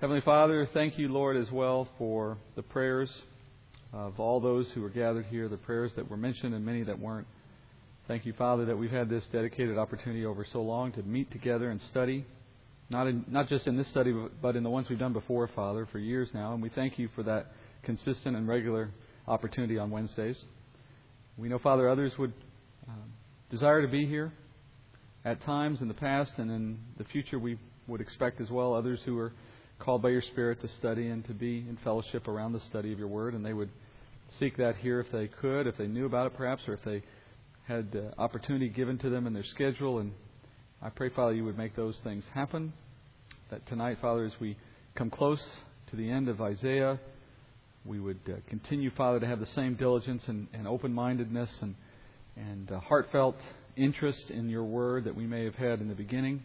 Heavenly Father, thank you, Lord, as well for the prayers of all those who were gathered here, the prayers that were mentioned and many that weren't. Thank you, Father, that we've had this dedicated opportunity over so long to meet together and study, not, in, not just in this study, but in the ones we've done before, Father, for years now. And we thank you for that consistent and regular opportunity on Wednesdays. We know, Father, others would um, desire to be here at times in the past and in the future. We would expect as well others who are called by your Spirit to study and to be in fellowship around the study of your Word, and they would seek that here if they could, if they knew about it perhaps, or if they had uh, opportunity given to them in their schedule. And I pray, Father, you would make those things happen. That tonight, Father, as we come close to the end of Isaiah, we would uh, continue, Father, to have the same diligence and, and open mindedness and, and uh, heartfelt interest in your word that we may have had in the beginning.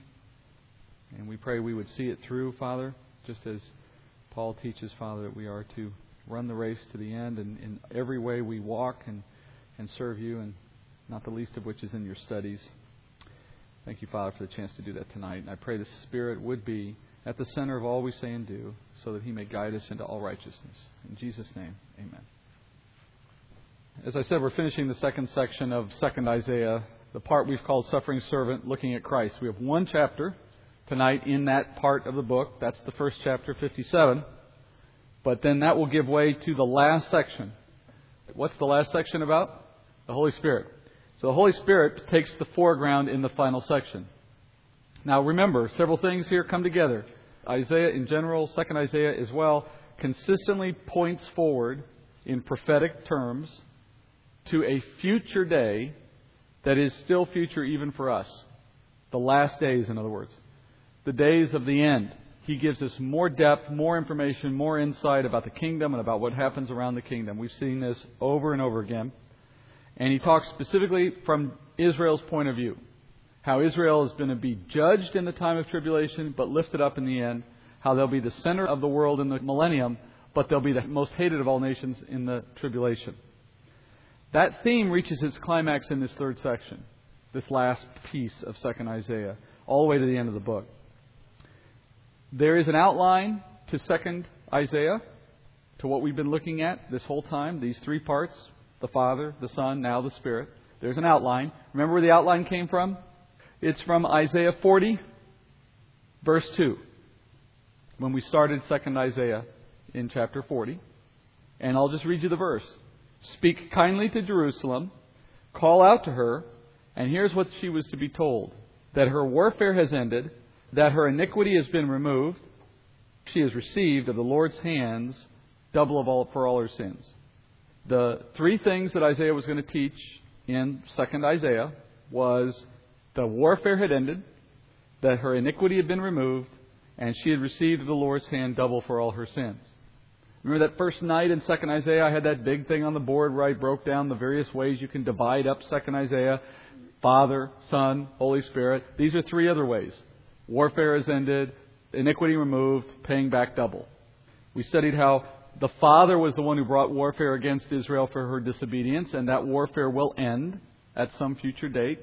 And we pray we would see it through, Father just as Paul teaches, Father, that we are to run the race to the end, and in every way we walk and, and serve you, and not the least of which is in your studies. Thank you, Father, for the chance to do that tonight. And I pray the Spirit would be at the center of all we say and do, so that He may guide us into all righteousness. In Jesus' name, amen. As I said, we're finishing the second section of 2nd Isaiah, the part we've called Suffering Servant, looking at Christ. We have one chapter tonight in that part of the book. That's the first chapter, 57. But then that will give way to the last section. What's the last section about? The Holy Spirit. So the Holy Spirit takes the foreground in the final section. Now remember, several things here come together. Isaiah in general, second Isaiah as well, consistently points forward in prophetic terms to a future day that is still future even for us. The last days, in other words the days of the end. He gives us more depth, more information, more insight about the kingdom and about what happens around the kingdom. We've seen this over and over again. And he talks specifically from Israel's point of view. How Israel is going to be judged in the time of tribulation, but lifted up in the end. How they'll be the center of the world in the millennium, but they'll be the most hated of all nations in the tribulation. That theme reaches its climax in this third section, this last piece of 2nd Isaiah, all the way to the end of the book. There is an outline to 2nd Isaiah, to what we've been looking at this whole time, these three parts the Father, the Son, now the Spirit. There's an outline. Remember where the outline came from? It's from Isaiah 40, verse 2, when we started 2nd Isaiah in chapter 40. And I'll just read you the verse. Speak kindly to Jerusalem, call out to her, and here's what she was to be told that her warfare has ended that her iniquity has been removed. She has received of the Lord's hands double of all for all her sins. The three things that Isaiah was going to teach in 2nd Isaiah was the warfare had ended, that her iniquity had been removed, and she had received of the Lord's hand double for all her sins. Remember that first night in 2nd Isaiah, I had that big thing on the board where I broke down the various ways you can divide up 2nd Isaiah Father, Son, Holy Spirit. These are three other ways. Warfare is ended, iniquity removed, paying back double. We studied how the Father was the one who brought warfare against Israel for her disobedience, and that warfare will end at some future date.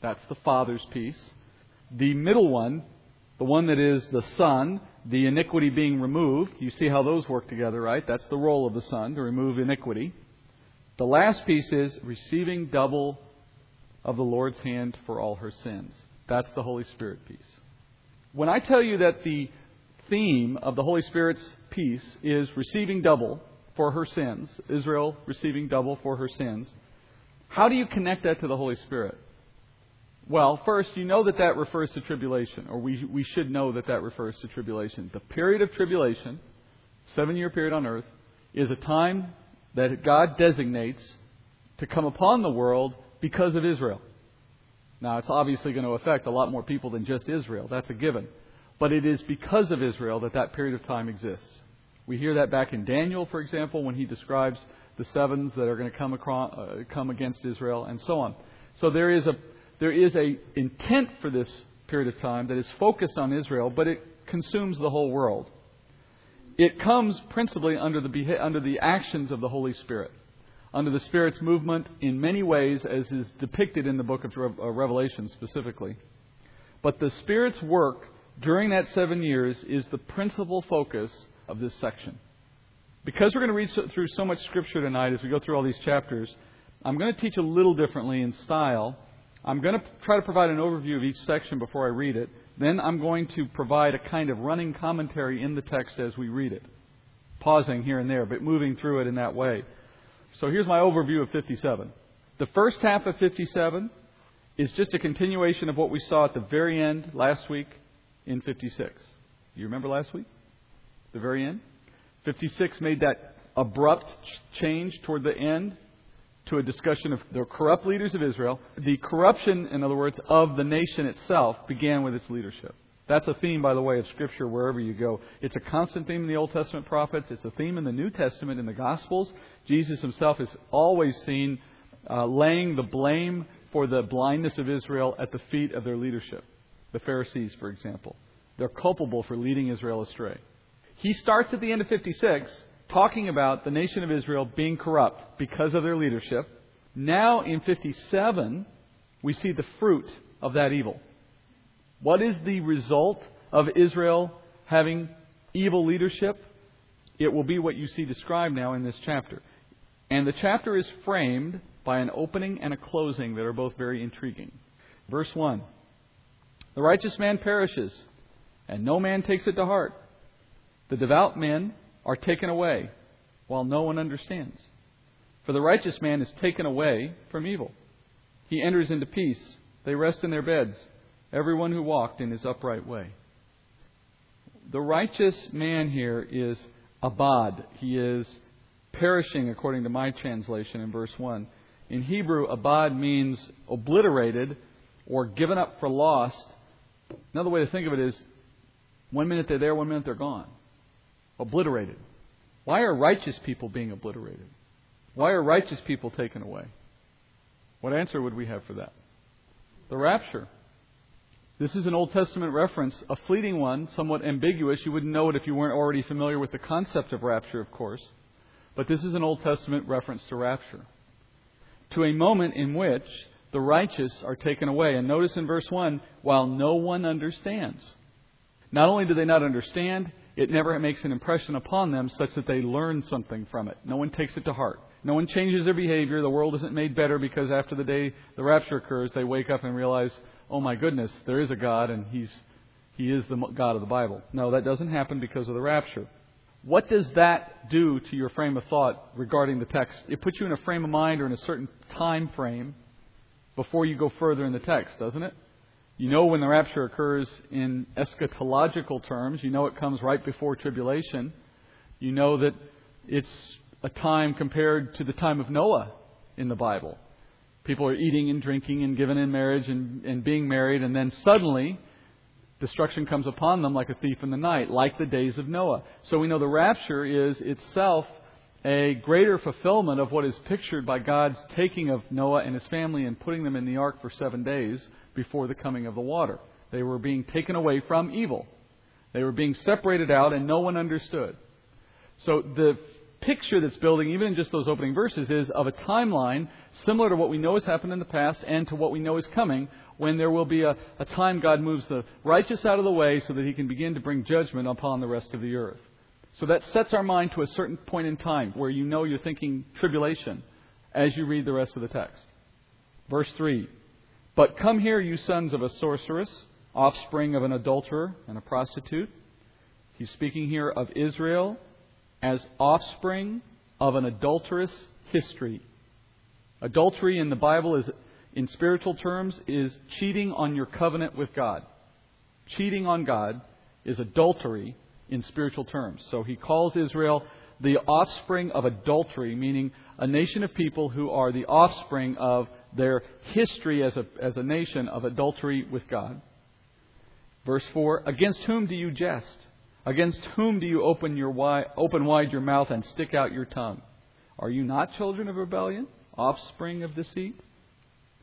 That's the Father's piece. The middle one, the one that is the Son, the iniquity being removed, you see how those work together, right? That's the role of the Son, to remove iniquity. The last piece is receiving double of the Lord's hand for all her sins. That's the Holy Spirit piece. When I tell you that the theme of the Holy Spirit's piece is receiving double for her sins, Israel receiving double for her sins, how do you connect that to the Holy Spirit? Well, first, you know that that refers to tribulation, or we, we should know that that refers to tribulation. The period of tribulation, seven year period on earth, is a time that God designates to come upon the world because of Israel. Now, it's obviously going to affect a lot more people than just Israel. That's a given. But it is because of Israel that that period of time exists. We hear that back in Daniel, for example, when he describes the sevens that are going to come, across, uh, come against Israel, and so on. So there is a there is a intent for this period of time that is focused on Israel, but it consumes the whole world. It comes principally under the under the actions of the Holy Spirit under the Spirit's movement in many ways, as is depicted in the book of uh, Revelation specifically. But the Spirit's work during that seven years is the principal focus of this section. Because we're going to read through so much scripture tonight as we go through all these chapters, I'm going to teach a little differently in style. I'm going to try to provide an overview of each section before I read it. Then I'm going to provide a kind of running commentary in the text as we read it, pausing here and there, but moving through it in that way. So here's my overview of 57. The first half of 57 is just a continuation of what we saw at the very end last week in 56. You remember last week? The very end? 56 made that abrupt change toward the end to a discussion of the corrupt leaders of Israel. The corruption, in other words, of the nation itself began with its leadership. That's a theme, by the way, of Scripture wherever you go. It's a constant theme in the Old Testament prophets. It's a theme in the New Testament in the Gospels. Jesus himself is always seen uh, laying the blame for the blindness of Israel at the feet of their leadership. The Pharisees, for example. They're culpable for leading Israel astray. He starts at the end of 56 talking about the nation of Israel being corrupt because of their leadership. Now in 57, we see the fruit of that evil. What is the result of Israel having evil leadership? It will be what you see described now in this chapter. And the chapter is framed by an opening and a closing that are both very intriguing. Verse 1 The righteous man perishes, and no man takes it to heart. The devout men are taken away, while no one understands. For the righteous man is taken away from evil. He enters into peace. They rest in their beds, everyone who walked in his upright way. The righteous man here is abad. He is perishing, according to my translation in verse 1. In Hebrew, abad means obliterated or given up for lost. Another way to think of it is one minute they're there, one minute they're gone. Obliterated. Why are righteous people being obliterated? Why are righteous people taken away? What answer would we have for that? The rapture. This is an Old Testament reference, a fleeting one, somewhat ambiguous. You wouldn't know it if you weren't already familiar with the concept of rapture, of course. But this is an Old Testament reference to rapture to a moment in which the righteous are taken away. And notice in verse 1 while no one understands. Not only do they not understand, it never makes an impression upon them such that they learn something from it. No one takes it to heart. No one changes their behavior. The world isn't made better because after the day the rapture occurs, they wake up and realize, oh my goodness, there is a God and He's, He is the God of the Bible. No, that doesn't happen because of the rapture. What does that do to your frame of thought regarding the text? It puts you in a frame of mind or in a certain time frame before you go further in the text, doesn't it? You know when the rapture occurs in eschatological terms. You know it comes right before tribulation. You know that it's a time compared to the time of Noah in the Bible. People are eating and drinking and given in marriage and, and being married, and then suddenly destruction comes upon them like a thief in the night, like the days of Noah. So we know the rapture is itself a greater fulfillment of what is pictured by God's taking of Noah and his family and putting them in the ark for seven days before the coming of the water. They were being taken away from evil. They were being separated out, and no one understood. So the picture that's building, even in just those opening verses, is of a timeline similar to what we know has happened in the past and to what we know is coming, when there will be a, a time God moves the righteous out of the way so that he can begin to bring judgment upon the rest of the earth. So that sets our mind to a certain point in time where you know you're thinking tribulation as you read the rest of the text. Verse 3 But come here, you sons of a sorceress, offspring of an adulterer and a prostitute. He's speaking here of Israel as offspring of an adulterous history. Adultery in the Bible is in spiritual terms, is cheating on your covenant with God. Cheating on God is adultery in spiritual terms. So he calls Israel the offspring of adultery, meaning a nation of people who are the offspring of their history as a, as a nation of adultery with God. Verse 4 Against whom do you jest? Against whom do you open, your wide, open wide your mouth and stick out your tongue? Are you not children of rebellion, offspring of deceit?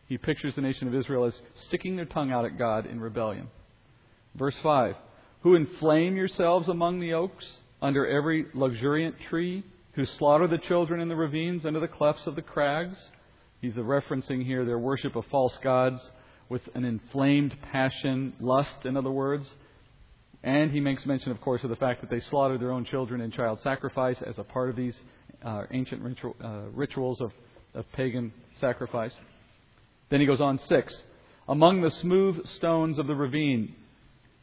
he pictures the nation of Israel as sticking their tongue out at God in rebellion. Verse 5 Who inflame yourselves among the oaks, under every luxuriant tree, who slaughter the children in the ravines, under the clefts of the crags. He's referencing here their worship of false gods with an inflamed passion, lust, in other words. And he makes mention, of course, of the fact that they slaughtered their own children in child sacrifice as a part of these uh, ancient ritual, uh, rituals of, of pagan sacrifice. Then he goes on, 6. Among the smooth stones of the ravine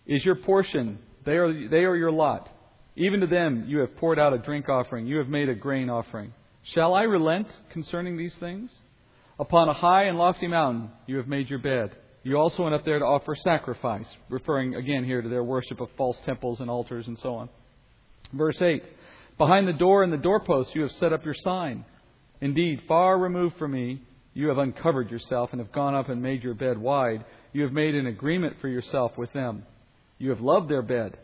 is your portion. They are, they are your lot. Even to them you have poured out a drink offering. You have made a grain offering. Shall I relent concerning these things? Upon a high and lofty mountain you have made your bed. You also went up there to offer sacrifice, referring again here to their worship of false temples and altars and so on. Verse 8 Behind the door and the doorpost you have set up your sign. Indeed, far removed from me, you have uncovered yourself and have gone up and made your bed wide. You have made an agreement for yourself with them. You have loved their bed.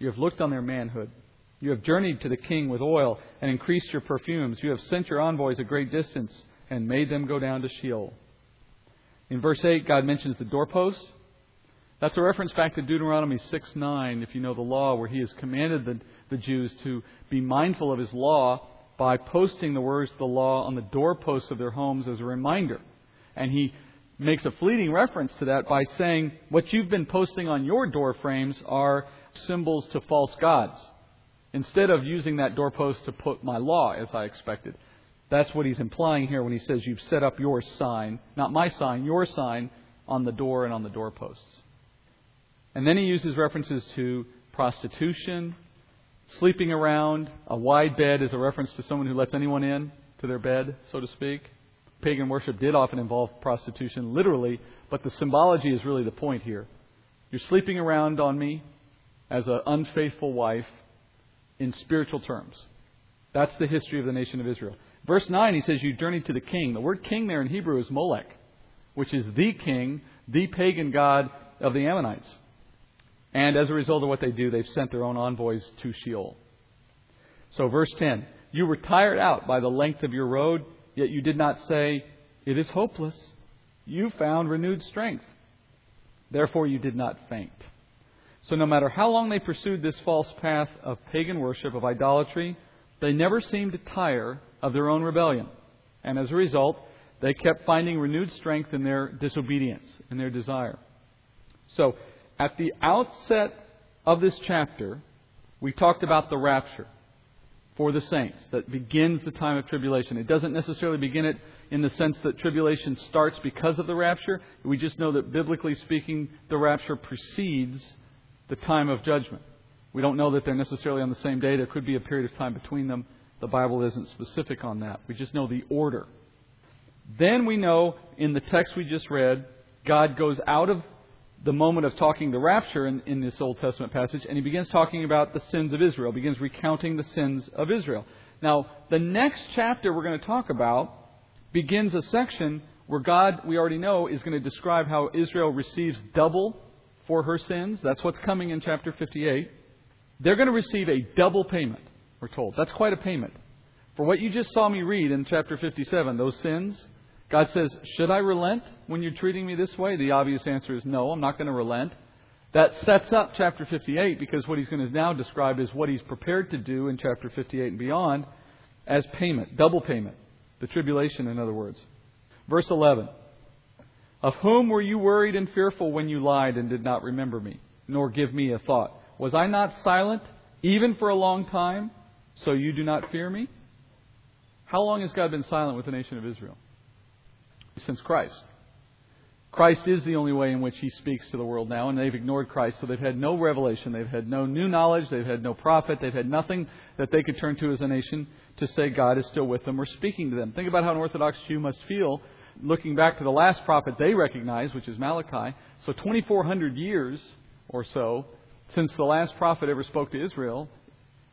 You have looked on their manhood. You have journeyed to the king with oil and increased your perfumes. You have sent your envoys a great distance and made them go down to Sheol. In verse 8, God mentions the doorpost. That's a reference back to Deuteronomy 6 9, if you know the law, where he has commanded the, the Jews to be mindful of his law by posting the words of the law on the doorposts of their homes as a reminder. And he makes a fleeting reference to that by saying, What you've been posting on your door frames are symbols to false gods, instead of using that doorpost to put my law as I expected. That's what he's implying here when he says you've set up your sign, not my sign, your sign, on the door and on the doorposts. And then he uses references to prostitution, sleeping around. A wide bed is a reference to someone who lets anyone in to their bed, so to speak. Pagan worship did often involve prostitution, literally, but the symbology is really the point here. You're sleeping around on me as an unfaithful wife in spiritual terms. That's the history of the nation of Israel. Verse 9, he says, You journeyed to the king. The word king there in Hebrew is Molech, which is the king, the pagan god of the Ammonites. And as a result of what they do, they've sent their own envoys to Sheol. So, verse 10 You were tired out by the length of your road, yet you did not say, It is hopeless. You found renewed strength. Therefore, you did not faint. So, no matter how long they pursued this false path of pagan worship, of idolatry, they never seemed to tire of their own rebellion. And as a result, they kept finding renewed strength in their disobedience, in their desire. So, at the outset of this chapter, we talked about the rapture for the saints that begins the time of tribulation. It doesn't necessarily begin it in the sense that tribulation starts because of the rapture. We just know that biblically speaking, the rapture precedes the time of judgment. We don't know that they're necessarily on the same day. There could be a period of time between them. The Bible isn't specific on that. We just know the order. Then we know in the text we just read, God goes out of the moment of talking the rapture in, in this Old Testament passage, and he begins talking about the sins of Israel, begins recounting the sins of Israel. Now, the next chapter we're going to talk about begins a section where God, we already know, is going to describe how Israel receives double for her sins. That's what's coming in chapter 58. They're going to receive a double payment, we're told. That's quite a payment. For what you just saw me read in chapter 57, those sins, God says, Should I relent when you're treating me this way? The obvious answer is no, I'm not going to relent. That sets up chapter 58 because what he's going to now describe is what he's prepared to do in chapter 58 and beyond as payment, double payment. The tribulation, in other words. Verse 11 Of whom were you worried and fearful when you lied and did not remember me, nor give me a thought? Was I not silent, even for a long time, so you do not fear me? How long has God been silent with the nation of Israel? Since Christ. Christ is the only way in which he speaks to the world now, and they've ignored Christ, so they've had no revelation. They've had no new knowledge. They've had no prophet. They've had nothing that they could turn to as a nation to say God is still with them or speaking to them. Think about how an Orthodox Jew must feel looking back to the last prophet they recognize, which is Malachi. So 2,400 years or so since the last prophet ever spoke to Israel,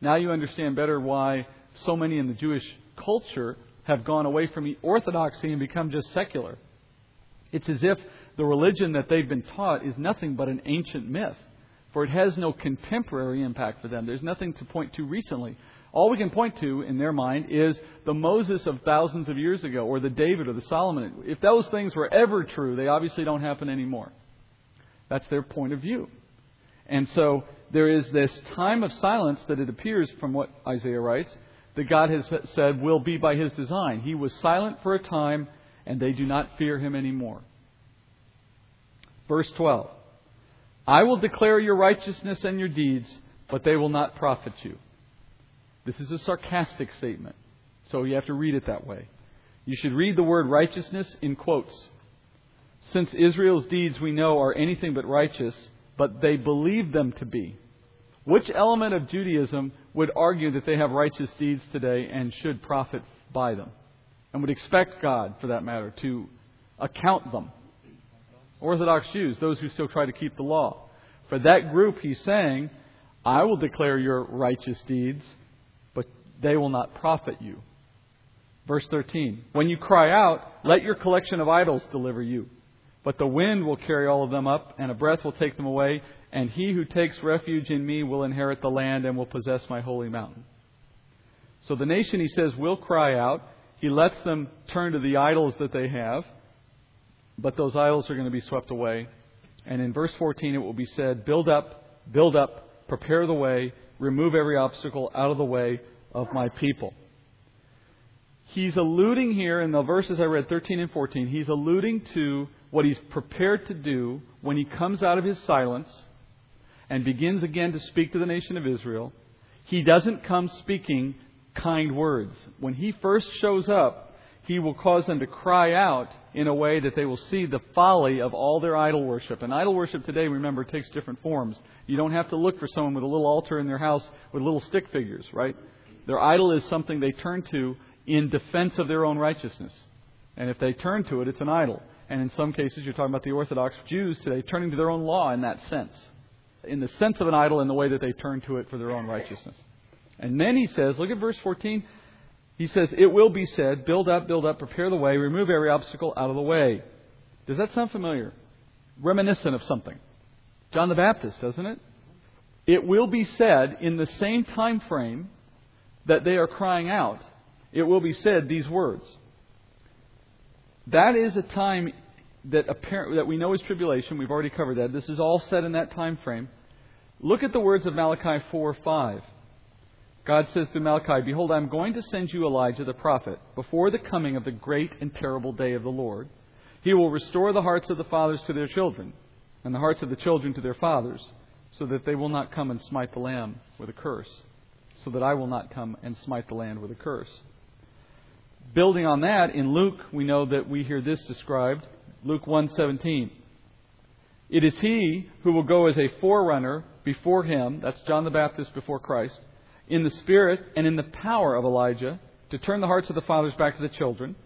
now you understand better why so many in the Jewish culture have gone away from orthodoxy and become just secular. It's as if the religion that they've been taught is nothing but an ancient myth, for it has no contemporary impact for them. There's nothing to point to recently. All we can point to in their mind is the Moses of thousands of years ago, or the David or the Solomon. If those things were ever true, they obviously don't happen anymore. That's their point of view. And so there is this time of silence that it appears from what Isaiah writes that God has said will be by his design. He was silent for a time, and they do not fear him anymore. Verse 12 I will declare your righteousness and your deeds, but they will not profit you. This is a sarcastic statement, so you have to read it that way. You should read the word righteousness in quotes. Since Israel's deeds we know are anything but righteous, but they believe them to be. Which element of Judaism would argue that they have righteous deeds today and should profit by them? And would expect God, for that matter, to account them? Orthodox Jews, those who still try to keep the law. For that group, he's saying, I will declare your righteous deeds, but they will not profit you. Verse 13 When you cry out, let your collection of idols deliver you. But the wind will carry all of them up, and a breath will take them away, and he who takes refuge in me will inherit the land and will possess my holy mountain. So the nation, he says, will cry out. He lets them turn to the idols that they have, but those idols are going to be swept away. And in verse 14, it will be said, Build up, build up, prepare the way, remove every obstacle out of the way of my people he's alluding here in the verses I read, 13 and 14, he's alluding to what he's prepared to do when he comes out of his silence and begins again to speak to the nation of Israel. He doesn't come speaking kind words. When he first shows up, he will cause them to cry out in a way that they will see the folly of all their idol worship. And idol worship today, remember, takes different forms. You don't have to look for someone with a little altar in their house with little stick figures, right? Their idol is something they turn to in defense of their own righteousness. And if they turn to it, it's an idol. And in some cases, you're talking about the Orthodox Jews today turning to their own law in that sense. In the sense of an idol, in the way that they turn to it for their own righteousness. And then he says, look at verse 14. He says, It will be said, build up, build up, prepare the way, remove every obstacle out of the way. Does that sound familiar? Reminiscent of something. John the Baptist, doesn't it? It will be said in the same time frame that they are crying out it will be said these words. That is a time that apparent, that we know is tribulation. We've already covered that. This is all said in that time frame. Look at the words of Malachi 4 5. God says to Malachi, Behold, I am going to send you Elijah the prophet before the coming of the great and terrible day of the Lord. He will restore the hearts of the fathers to their children, and the hearts of the children to their fathers, so that they will not come and smite the land with a curse, so that I will not come and smite the land with a curse. Building on that, in Luke, we know that we hear this described. Luke 1:17. It is he who will go as a forerunner before him, that's John the Baptist before Christ, in the spirit and in the power of Elijah, to turn the hearts of the fathers back to the children,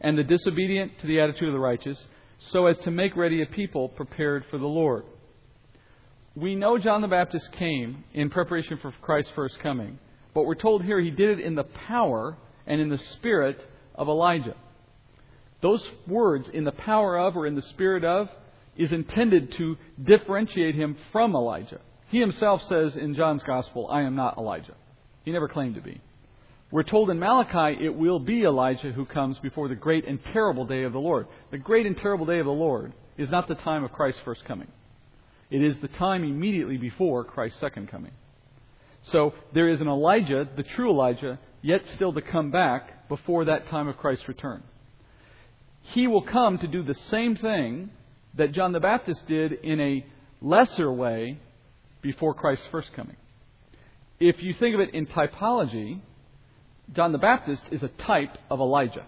and the disobedient to the attitude of the righteous, so as to make ready a people prepared for the Lord. We know John the Baptist came in preparation for Christ's first coming, but we're told here he did it in the power and in the spirit of Elijah. Those words, in the power of or in the spirit of, is intended to differentiate him from Elijah. He himself says in John's Gospel, I am not Elijah. He never claimed to be. We're told in Malachi it will be Elijah who comes before the great and terrible day of the Lord. The great and terrible day of the Lord is not the time of Christ's first coming. It is the time immediately before Christ's second coming. So there is an Elijah, the true Elijah, yet still to come back before that time of Christ's return. He will come to do the same thing that John the Baptist did in a lesser way before Christ's first coming. If you think of it in typology, John the Baptist is a type of Elijah,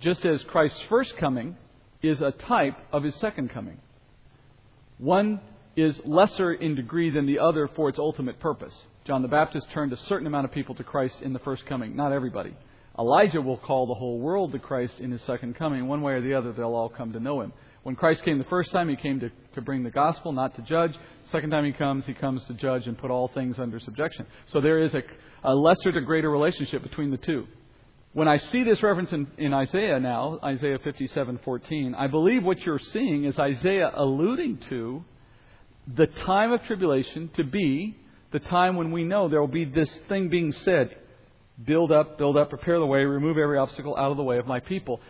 just as Christ's first coming is a type of his second coming. One is lesser in degree than the other for its ultimate purpose. John the Baptist turned a certain amount of people to Christ in the first coming, not everybody. Elijah will call the whole world to Christ in his second coming. One way or the other, they'll all come to know him. When Christ came the first time, he came to, to bring the gospel, not to judge. Second time he comes, he comes to judge and put all things under subjection. So there is a, a lesser to greater relationship between the two. When I see this reference in, in Isaiah now, Isaiah 57:14, I believe what you're seeing is Isaiah alluding to the time of tribulation to be the time when we know there will be this thing being said build up, build up, prepare the way, remove every obstacle out of the way of my people.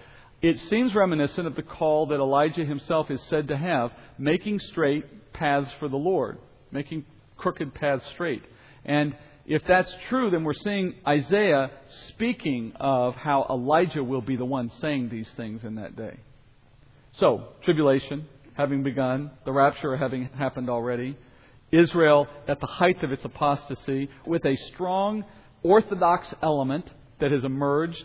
It seems reminiscent of the call that Elijah himself is said to have, making straight paths for the Lord, making crooked paths straight. And if that's true, then we're seeing Isaiah speaking of how Elijah will be the one saying these things in that day. So, tribulation, having begun, the rapture having happened already, Israel at the height of its apostasy, with a strong orthodox element that has emerged.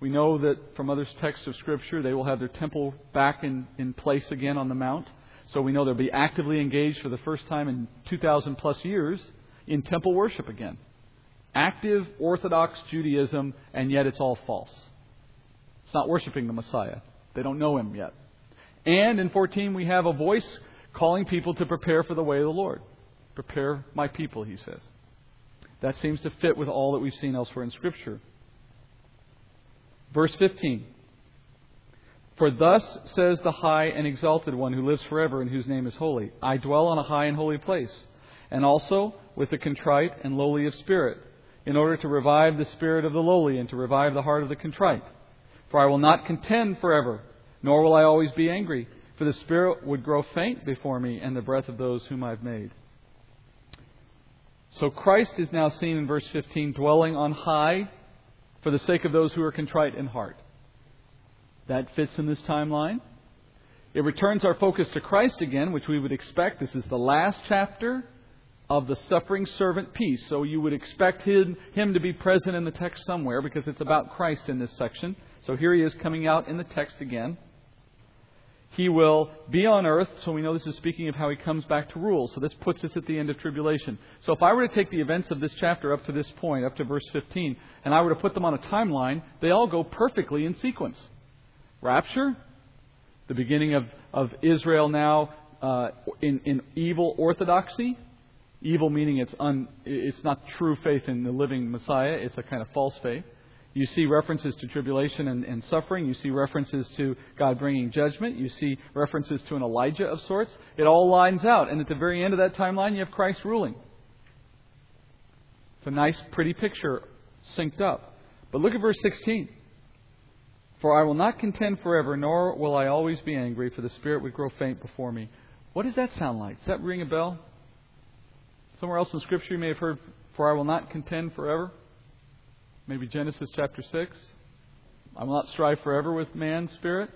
We know that from other texts of Scripture, they will have their temple back in, in place again on the Mount. So we know they'll be actively engaged for the first time in 2,000 plus years in temple worship again. Active Orthodox Judaism, and yet it's all false. It's not worshiping the Messiah. They don't know him yet. And in 14, we have a voice calling people to prepare for the way of the Lord. Prepare my people, he says. That seems to fit with all that we've seen elsewhere in Scripture. Verse 15 For thus says the high and exalted one who lives forever and whose name is holy I dwell on a high and holy place, and also with the contrite and lowly of spirit, in order to revive the spirit of the lowly and to revive the heart of the contrite. For I will not contend forever, nor will I always be angry, for the spirit would grow faint before me, and the breath of those whom I've made. So Christ is now seen in verse 15 dwelling on high for the sake of those who are contrite in heart. That fits in this timeline. It returns our focus to Christ again, which we would expect. This is the last chapter of the suffering servant piece. So you would expect him, him to be present in the text somewhere because it's about Christ in this section. So here he is coming out in the text again. He will be on earth, so we know this is speaking of how he comes back to rule. So this puts us at the end of tribulation. So if I were to take the events of this chapter up to this point, up to verse 15, and I were to put them on a timeline, they all go perfectly in sequence. Rapture, the beginning of, of Israel now uh, in, in evil orthodoxy. Evil meaning it's, un, it's not true faith in the living Messiah, it's a kind of false faith. You see references to tribulation and, and, suffering. You see references to God bringing judgment. You see references to an Elijah of sorts. It all lines out. And at the very end of that timeline, you have Christ ruling. It's a nice, pretty picture synced up. But look at verse 16. For I will not contend forever, nor will I always be angry, for the Spirit would grow faint before me. What does that sound like? Does that ring a bell? Somewhere else in Scripture you may have heard, For I will not contend forever. Maybe Genesis chapter 6. I will not strive forever with man's spirit.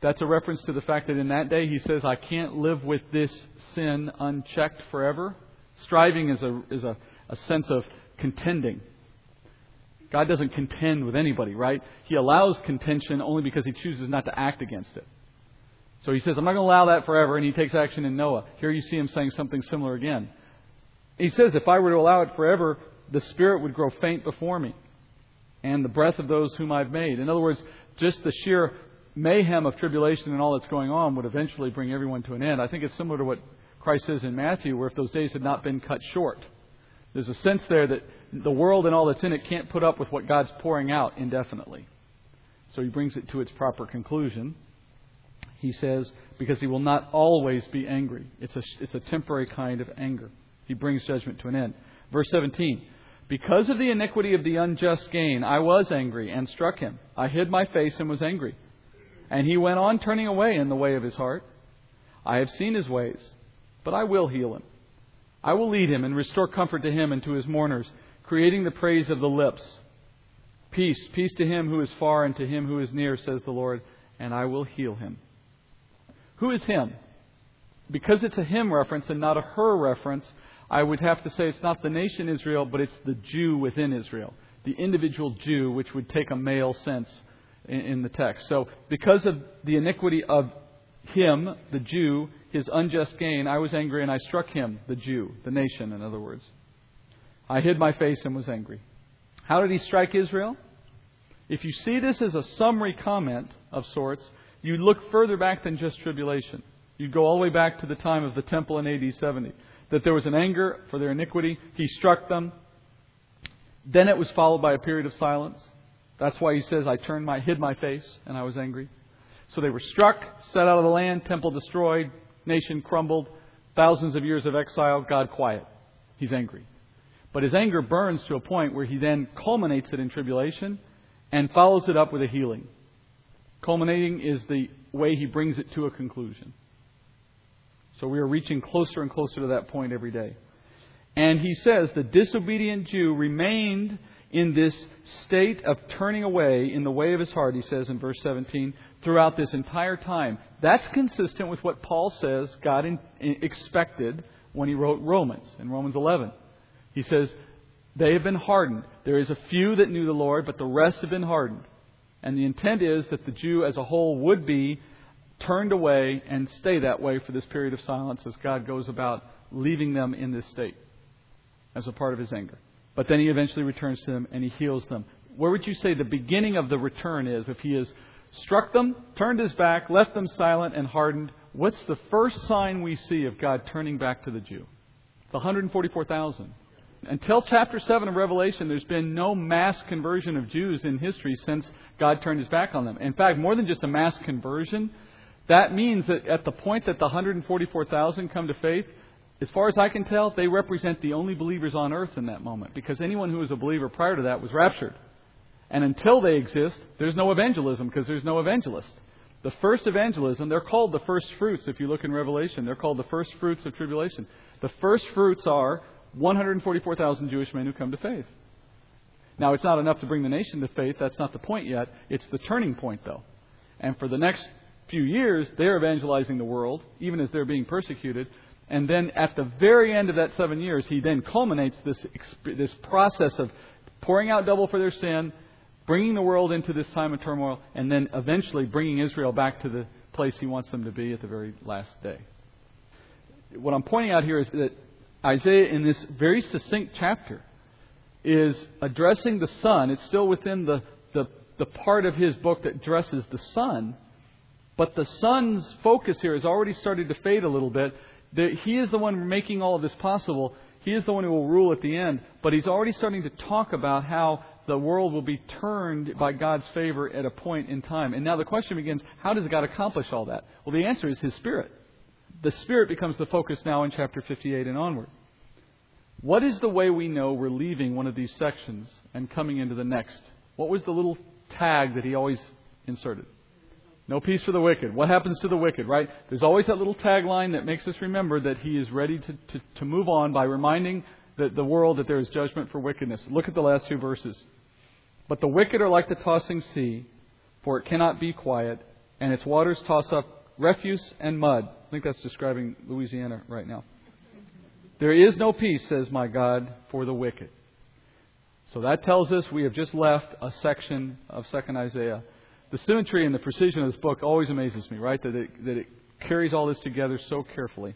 That's a reference to the fact that in that day he says, I can't live with this sin unchecked forever. Striving is a, is a, a sense of contending. God doesn't contend with anybody, right? He allows contention only because he chooses not to act against it. So he says, I'm not going to allow that forever, and he takes action in Noah. Here you see him saying something similar again. He says, if I were to allow it forever, the Spirit would grow faint before me, and the breath of those whom I've made. In other words, just the sheer mayhem of tribulation and all that's going on would eventually bring everyone to an end. I think it's similar to what Christ says in Matthew, where if those days had not been cut short, there's a sense there that the world and all that's in it can't put up with what God's pouring out indefinitely. So he brings it to its proper conclusion. He says, because he will not always be angry. It's a, it's a temporary kind of anger. He brings judgment to an end. Verse 17. Because of the iniquity of the unjust gain, I was angry and struck him. I hid my face and was angry. And he went on turning away in the way of his heart. I have seen his ways, but I will heal him. I will lead him and restore comfort to him and to his mourners, creating the praise of the lips. Peace, peace to him who is far and to him who is near, says the Lord, and I will heal him. Who is him? Because it's a him reference and not a her reference, I would have to say it's not the nation Israel, but it's the Jew within Israel, the individual Jew, which would take a male sense in, in the text. So, because of the iniquity of him, the Jew, his unjust gain, I was angry and I struck him, the Jew, the nation, in other words. I hid my face and was angry. How did he strike Israel? If you see this as a summary comment of sorts, you look further back than just tribulation. You go all the way back to the time of the temple in AD 70 that there was an anger for their iniquity. He struck them. Then it was followed by a period of silence. That's why he says, I turned my, hid my face, and I was angry. So they were struck, set out of the land, temple destroyed, nation crumbled, thousands of years of exile, God quiet. He's angry. But his anger burns to a point where he then culminates it in tribulation and follows it up with a healing. Culminating is the way he brings it to a conclusion. So we are reaching closer and closer to that point every day. And he says the disobedient Jew remained in this state of turning away in the way of his heart, he says in verse 17, throughout this entire time. That's consistent with what Paul says God in, expected when he wrote Romans, in Romans 11. He says, They have been hardened. There is a few that knew the Lord, but the rest have been hardened. And the intent is that the Jew as a whole would be turned away and stay that way for this period of silence as God goes about leaving them in this state as a part of his anger. But then he eventually returns to them and he heals them. Where would you say the beginning of the return is if he has struck them, turned his back, left them silent and hardened? What's the first sign we see of God turning back to the Jew? The 144,000. Until chapter 7 of Revelation, there's been no mass conversion of Jews in history since God turned his back on them. In fact, more than just a mass conversion, that means that at the point that the 144,000 come to faith, as far as I can tell, they represent the only believers on earth in that moment because anyone who was a believer prior to that was raptured. And until they exist, there's no evangelism because there's no evangelist. The first evangelism, they're called the first fruits if you look in Revelation. They're called the first fruits of tribulation. The first fruits are 144,000 Jewish men who come to faith. Now, it's not enough to bring the nation to faith. That's not the point yet. It's the turning point, though. And for the next few years, they're evangelizing the world, even as they're being persecuted. And then at the very end of that seven years, he then culminates this, this process of pouring out double for their sin, bringing the world into this time of turmoil, and then eventually bringing Israel back to the place he wants them to be at the very last day. What I'm pointing out here is that Isaiah, in this very succinct chapter, is addressing the Son. It's still within the, the, the part of his book that addresses the Son, but the Son's focus here has already started to fade a little bit he is the one making all of this possible. He is the one who will rule at the end. But he's already starting to talk about how the world will be turned by God's favor at a point in time. And now the question begins how does God accomplish all that? Well, the answer is His Spirit. The Spirit becomes the focus now in chapter 58 and onward. What is the way we know we're leaving one of these sections and coming into the next? What was the little tag that he always inserted? No peace for the wicked. What happens to the wicked, right? There's always that little tagline that makes us remember that he is ready to, to, to move on by reminding the, the world that there is judgment for wickedness. Look at the last two verses. But the wicked are like the tossing sea, for it cannot be quiet, and its waters toss up refuse and mud. I think that's describing Louisiana right now. There is no peace, says my God, for the wicked. So that tells us we have just left a section of 2nd Isaiah the symmetry and the precision of this book always amazes me, right? That it, that it carries all this together so carefully.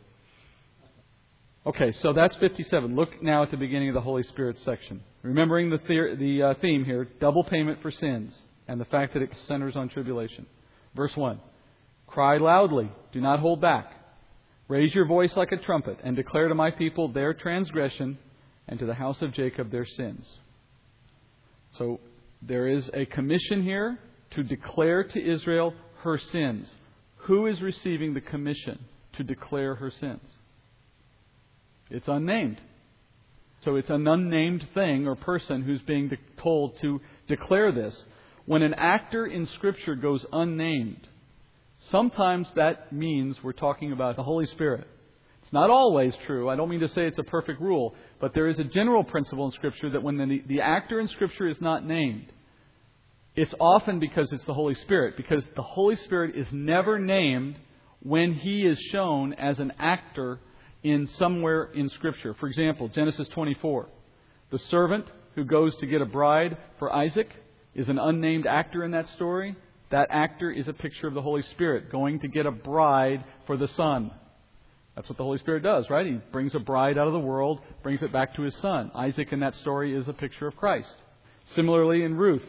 Okay, so that's 57. Look now at the beginning of the Holy Spirit section. Remembering the, the, the uh, theme here double payment for sins and the fact that it centers on tribulation. Verse 1 Cry loudly, do not hold back. Raise your voice like a trumpet and declare to my people their transgression and to the house of Jacob their sins. So there is a commission here to declare to Israel her sins. Who is receiving the commission to declare her sins? It's unnamed. So it's an unnamed thing or person who's being told to declare this. When an actor in Scripture goes unnamed, sometimes that means we're talking about the Holy Spirit. It's not always true. I don't mean to say it's a perfect rule, but there is a general principle in Scripture that when the, the actor in Scripture is not named, it's often because it's the Holy Spirit, because the Holy Spirit is never named when he is shown as an actor in somewhere in Scripture. For example, Genesis 24. The servant who goes to get a bride for Isaac is an unnamed actor in that story. That actor is a picture of the Holy Spirit going to get a bride for the son. That's what the Holy Spirit does, right? He brings a bride out of the world, brings it back to his son. Isaac in that story is a picture of Christ. Similarly, in Ruth,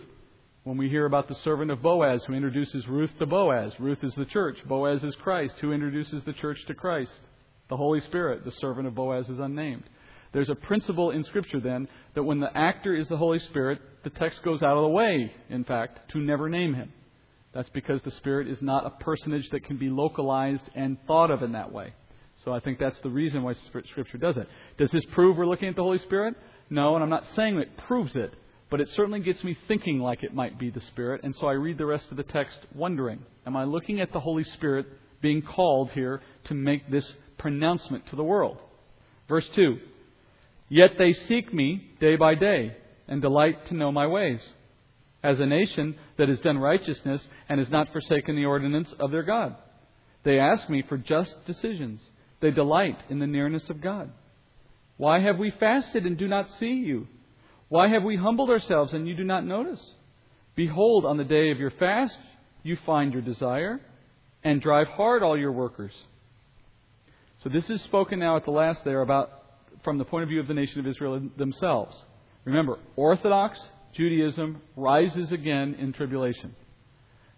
when we hear about the servant of Boaz who introduces Ruth to Boaz, Ruth is the church, Boaz is Christ, who introduces the church to Christ. The Holy Spirit, the servant of Boaz, is unnamed. There's a principle in Scripture then that when the actor is the Holy Spirit, the text goes out of the way, in fact, to never name him. That's because the Spirit is not a personage that can be localized and thought of in that way. So I think that's the reason why Scripture does it. Does this prove we're looking at the Holy Spirit? No, and I'm not saying it proves it but it certainly gets me thinking like it might be the Spirit, and so I read the rest of the text wondering, am I looking at the Holy Spirit being called here to make this pronouncement to the world? Verse 2 Yet they seek me day by day and delight to know my ways, as a nation that has done righteousness and has not forsaken the ordinance of their God. They ask me for just decisions. They delight in the nearness of God. Why have we fasted and do not see you? Why have we humbled ourselves and you do not notice? Behold, on the day of your fast, you find your desire and drive hard all your workers. So this is spoken now at the last there about from the point of view of the nation of Israel themselves. Remember, Orthodox Judaism rises again in tribulation.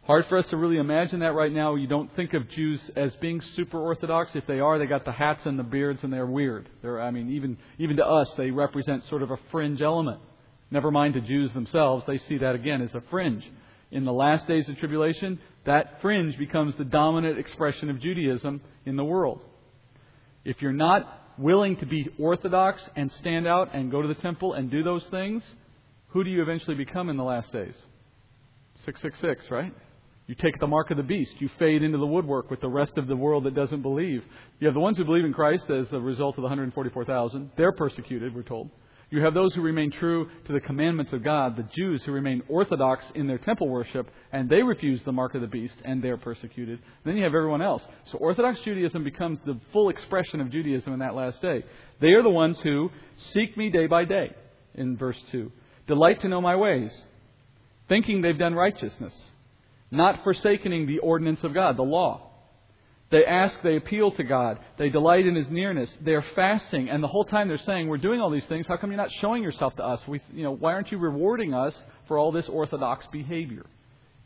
Hard for us to really imagine that right now. You don't think of Jews as being super orthodox. If they are, they got the hats and the beards and they're weird. They're, I mean, even, even to us, they represent sort of a fringe element. Never mind to Jews themselves, they see that again as a fringe. In the last days of tribulation, that fringe becomes the dominant expression of Judaism in the world. If you're not willing to be orthodox and stand out and go to the temple and do those things, who do you eventually become in the last days? 666, right? You take the mark of the beast. You fade into the woodwork with the rest of the world that doesn't believe. You have the ones who believe in Christ as a result of the 144,000. They're persecuted, we're told. You have those who remain true to the commandments of God, the Jews who remain orthodox in their temple worship, and they refuse the mark of the beast, and they're persecuted. Then you have everyone else. So Orthodox Judaism becomes the full expression of Judaism in that last day. They are the ones who seek me day by day, in verse 2. Delight to know my ways, thinking they've done righteousness not forsaking the ordinance of God, the law. They ask, they appeal to God, they delight in His nearness, they're fasting, and the whole time they're saying, We're doing all these things, how come you're not showing yourself to us? We, you know, why aren't you rewarding us for all this orthodox behavior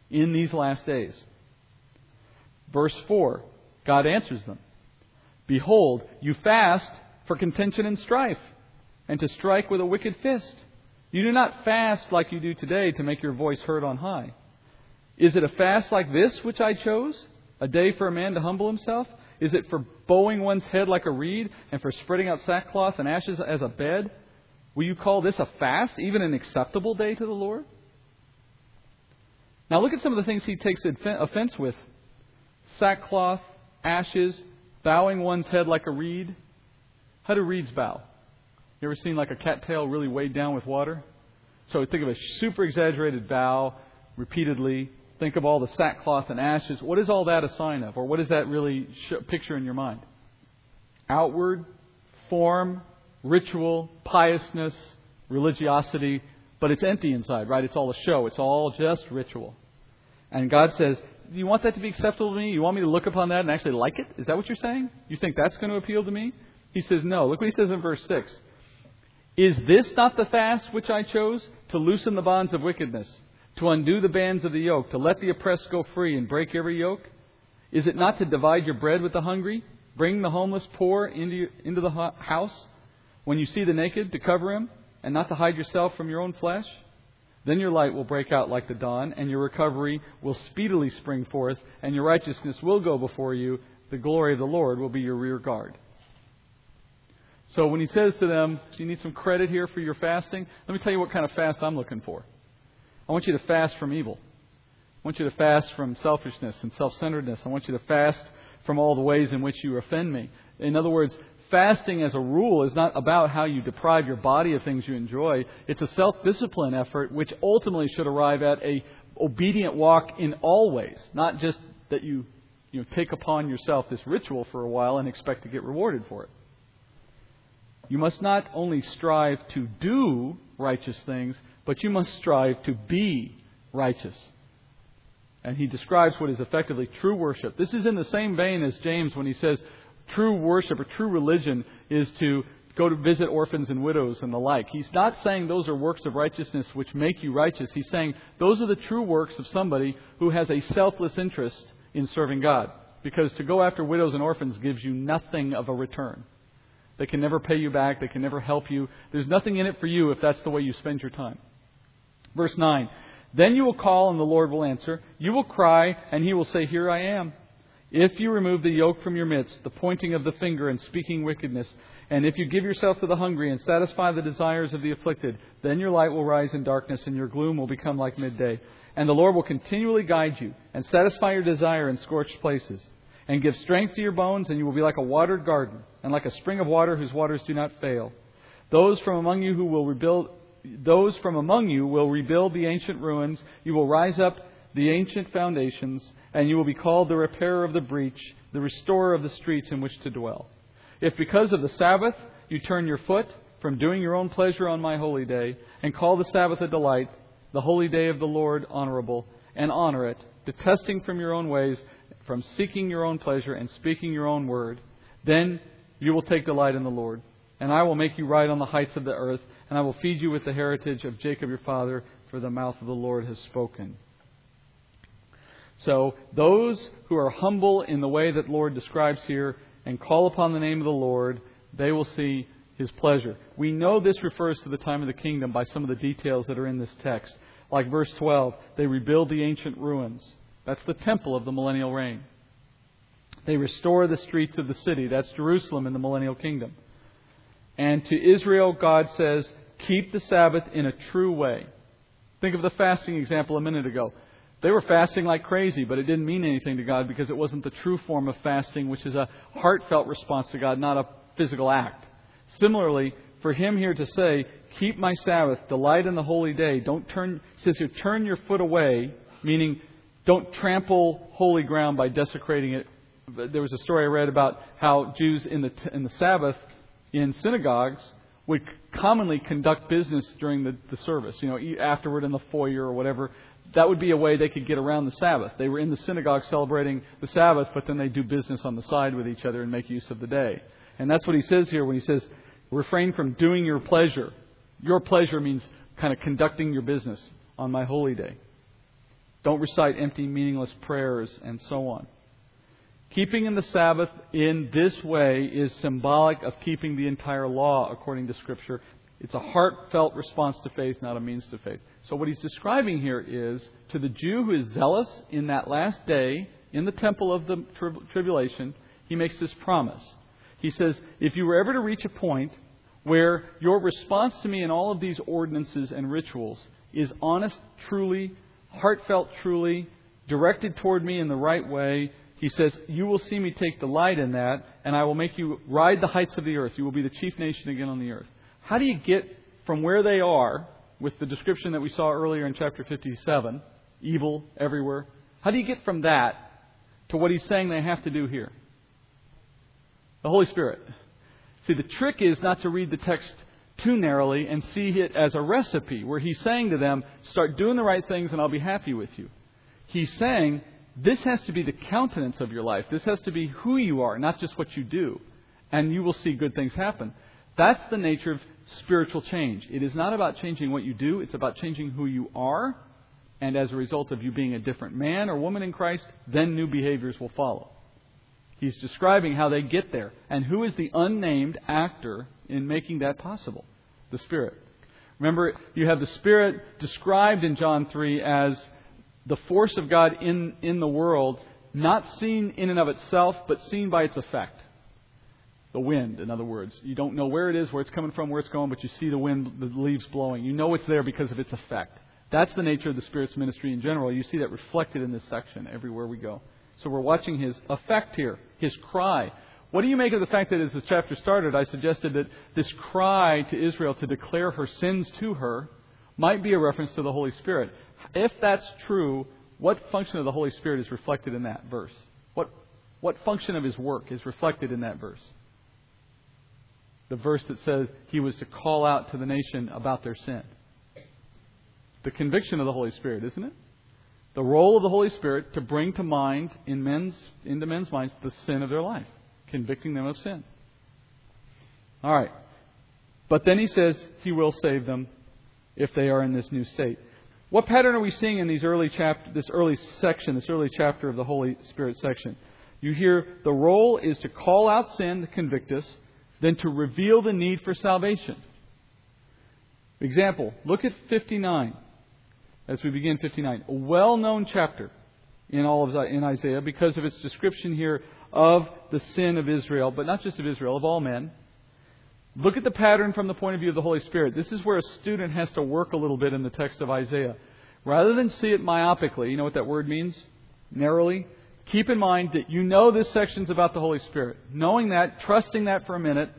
in these last days? Verse 4, God answers them Behold, you fast for contention and strife, and to strike with a wicked fist. You do not fast like you do today to make your voice heard on high. Is it a fast like this which I chose? A day for a man to humble himself? Is it for bowing one's head like a reed and for spreading out sackcloth and ashes as a bed? Will you call this a fast, even an acceptable day to the Lord? Now look at some of the things he takes offense with sackcloth, ashes, bowing one's head like a reed. How do reeds bow? You ever seen like a cattail really weighed down with water? So think of a super exaggerated bow repeatedly, Think of all the sackcloth and ashes. What is all that a sign of? Or what does that really picture in your mind? Outward, form, ritual, piousness, religiosity, but it's empty inside, right? It's all a show. It's all just ritual. And God says, you want that to be acceptable to me? You want me to look upon that and actually like it? Is that what you're saying? You think that's going to appeal to me? He says, No. Look what he says in verse 6. Is this not the fast which I chose? To loosen the bonds of wickedness to undo the bands of the yoke, to let the oppressed go free and break every yoke? Is it not to divide your bread with the hungry, bring the homeless poor into, into the house, when you see the naked, to cover him, and not to hide yourself from your own flesh? Then your light will break out like the dawn, and your recovery will speedily spring forth, and your righteousness will go before you. The glory of the Lord will be your rear guard. So when he says to them, you need some credit here for your fasting? Let me tell you what kind of fast I'm looking for. I want you to fast from evil. I want you to fast from selfishness and self centeredness. I want you to fast from all the ways in which you offend me. In other words, fasting as a rule is not about how you deprive your body of things you enjoy. It's a self discipline effort which ultimately should arrive at a obedient walk in all ways, not just that you you know, take upon yourself this ritual for a while and expect to get rewarded for it. You must not only strive to do righteous things, but you must strive to be righteous. And he describes what is effectively true worship. This is in the same vein as James when he says true worship or true religion is to go to visit orphans and widows and the like. He's not saying those are works of righteousness which make you righteous. He's saying those are the true works of somebody who has a selfless interest in serving God. Because to go after widows and orphans gives you nothing of a return. They can never pay you back. They can never help you. There's nothing in it for you if that's the way you spend your time. Verse 9 Then you will call, and the Lord will answer. You will cry, and he will say, Here I am. If you remove the yoke from your midst, the pointing of the finger and speaking wickedness, and if you give yourself to the hungry and satisfy the desires of the afflicted, then your light will rise in darkness, and your gloom will become like midday. And the Lord will continually guide you, and satisfy your desire in scorched places, and give strength to your bones, and you will be like a watered garden, and like a spring of water whose waters do not fail. Those from among you who will rebuild those from among you will rebuild the ancient ruins. You will rise up the ancient foundations, and you will be called the repairer of the breach, the restorer of the streets in which to dwell. If because of the Sabbath you turn your foot from doing your own pleasure on my holy day, and call the Sabbath a delight, the holy day of the Lord honorable, and honor it, detesting from your own ways, from seeking your own pleasure and speaking your own word, then you will take delight in the Lord. And I will make you ride on the heights of the earth, and I will feed you with the heritage of Jacob your father, for the mouth of the Lord has spoken. So, those who are humble in the way that Lord describes here and call upon the name of the Lord, they will see his pleasure. We know this refers to the time of the kingdom by some of the details that are in this text. Like verse 12, they rebuild the ancient ruins. That's the temple of the millennial reign. They restore the streets of the city. That's Jerusalem in the millennial kingdom. And to Israel, God says, keep the Sabbath in a true way. Think of the fasting example a minute ago. They were fasting like crazy, but it didn't mean anything to God because it wasn't the true form of fasting, which is a heartfelt response to God, not a physical act. Similarly, for him here to say, keep my Sabbath, delight in the holy day, don't turn, says here, turn your foot away, meaning don't trample holy ground by desecrating it. There was a story I read about how Jews in the, in the Sabbath in synagogues would commonly conduct business during the, the service, you know, afterward in the foyer or whatever that would be a way they could get around the Sabbath. They were in the synagogue celebrating the Sabbath, but then they do business on the side with each other and make use of the day. And that's what he says here when he says, refrain from doing your pleasure. Your pleasure means kind of conducting your business on my holy day. Don't recite empty, meaningless prayers and so on. Keeping in the Sabbath in this way is symbolic of keeping the entire law according to Scripture. It's a heartfelt response to faith, not a means to faith. So, what he's describing here is to the Jew who is zealous in that last day in the temple of the tribulation, he makes this promise. He says, If you were ever to reach a point where your response to me in all of these ordinances and rituals is honest, truly, heartfelt, truly, directed toward me in the right way, he says, You will see me take delight in that, and I will make you ride the heights of the earth. You will be the chief nation again on the earth. How do you get from where they are with the description that we saw earlier in chapter 57, evil everywhere. How do you get from that to what he's saying they have to do here? The Holy Spirit. See, the trick is not to read the text too narrowly and see it as a recipe where he's saying to them, start doing the right things and I'll be happy with you. He's saying, this has to be the countenance of your life. This has to be who you are, not just what you do. And you will see good things happen. That's the nature of spiritual change. It is not about changing what you do, it's about changing who you are. And as a result of you being a different man or woman in Christ, then new behaviors will follow. He's describing how they get there. And who is the unnamed actor in making that possible? The Spirit. Remember, you have the Spirit described in John 3 as the force of God in, in the world, not seen in and of itself, but seen by its effect. The wind, in other words. You don't know where it is, where it's coming from, where it's going, but you see the wind, the leaves blowing. You know it's there because of its effect. That's the nature of the Spirit's ministry in general. You see that reflected in this section everywhere we go. So we're watching his effect here, his cry. What do you make of the fact that as the chapter started, I suggested that this cry to Israel to declare her sins to her might be a reference to the Holy Spirit? If that's true, what function of the Holy Spirit is reflected in that verse? What, what function of his work is reflected in that verse? the verse that says he was to call out to the nation about their sin. The conviction of the Holy Spirit, isn't it? The role of the Holy Spirit to bring to mind in men's into men's minds the sin of their life, convicting them of sin. All right. But then he says he will save them if they are in this new state. What pattern are we seeing in these early chapter, this early section, this early chapter of the Holy Spirit section? You hear the role is to call out sin to convict us, then to reveal the need for salvation. Example, look at 59 as we begin 59. A well known chapter in all of in Isaiah because of its description here of the sin of Israel, but not just of Israel, of all men. Look at the pattern from the point of view of the Holy Spirit. This is where a student has to work a little bit in the text of Isaiah. Rather than see it myopically, you know what that word means? Narrowly keep in mind that you know this section's about the Holy Spirit. Knowing that, trusting that for a minute,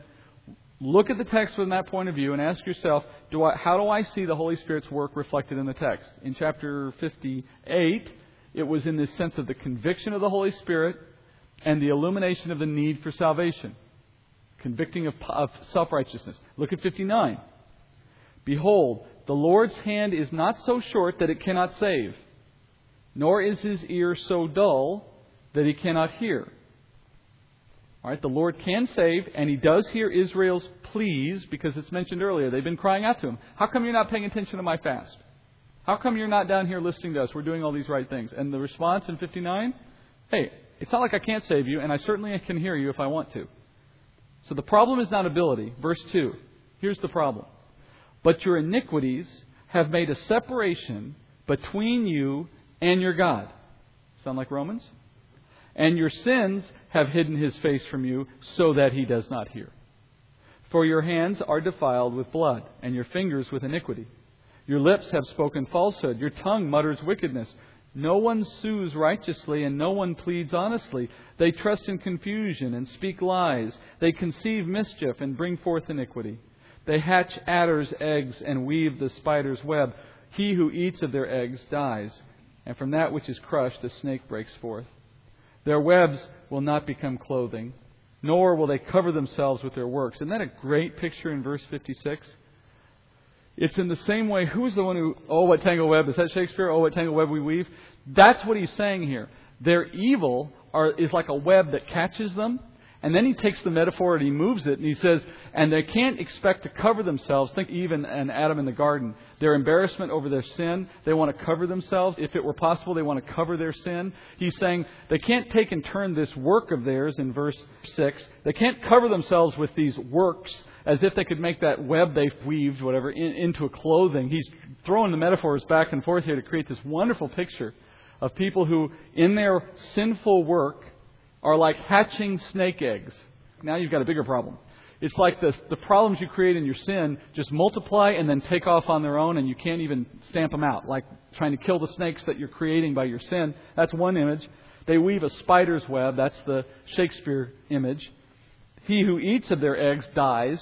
look at the text from that point of view and ask yourself, do I, how do I see the Holy Spirit's work reflected in the text? In chapter 58, it was in this sense of the conviction of the Holy Spirit and the illumination of the need for salvation. Convicting of, of self righteousness. Look at 59. Behold, the Lord's hand is not so short that it cannot save, nor is his ear so dull that he cannot hear. All right, the Lord can save, and He does hear Israel's pleas because it's mentioned earlier. They've been crying out to Him. How come you're not paying attention to my fast? How come you're not down here listening to us? We're doing all these right things. And the response in 59 hey, it's not like I can't save you, and I certainly can hear you if I want to. So the problem is not ability. Verse 2. Here's the problem. But your iniquities have made a separation between you and your God. Sound like Romans? And your sins have hidden his face from you so that he does not hear. For your hands are defiled with blood, and your fingers with iniquity. Your lips have spoken falsehood, your tongue mutters wickedness. No one sues righteously, and no one pleads honestly. They trust in confusion and speak lies. They conceive mischief and bring forth iniquity. They hatch adders' eggs and weave the spider's web. He who eats of their eggs dies, and from that which is crushed a snake breaks forth. Their webs will not become clothing, nor will they cover themselves with their works. Isn't that a great picture in verse 56? It's in the same way, who's the one who, oh, what tangle web? Is that Shakespeare? Oh, what tangle web we weave? That's what he's saying here. Their evil are, is like a web that catches them, and then he takes the metaphor and he moves it and he says, and they can't expect to cover themselves. Think even an Adam in the garden. Their embarrassment over their sin, they want to cover themselves. If it were possible, they want to cover their sin. He's saying they can't take and turn this work of theirs in verse 6. They can't cover themselves with these works as if they could make that web they've weaved, whatever, in, into a clothing. He's throwing the metaphors back and forth here to create this wonderful picture of people who, in their sinful work, are like hatching snake eggs. Now you've got a bigger problem. It's like the, the problems you create in your sin just multiply and then take off on their own, and you can't even stamp them out. Like trying to kill the snakes that you're creating by your sin. That's one image. They weave a spider's web. That's the Shakespeare image. He who eats of their eggs dies,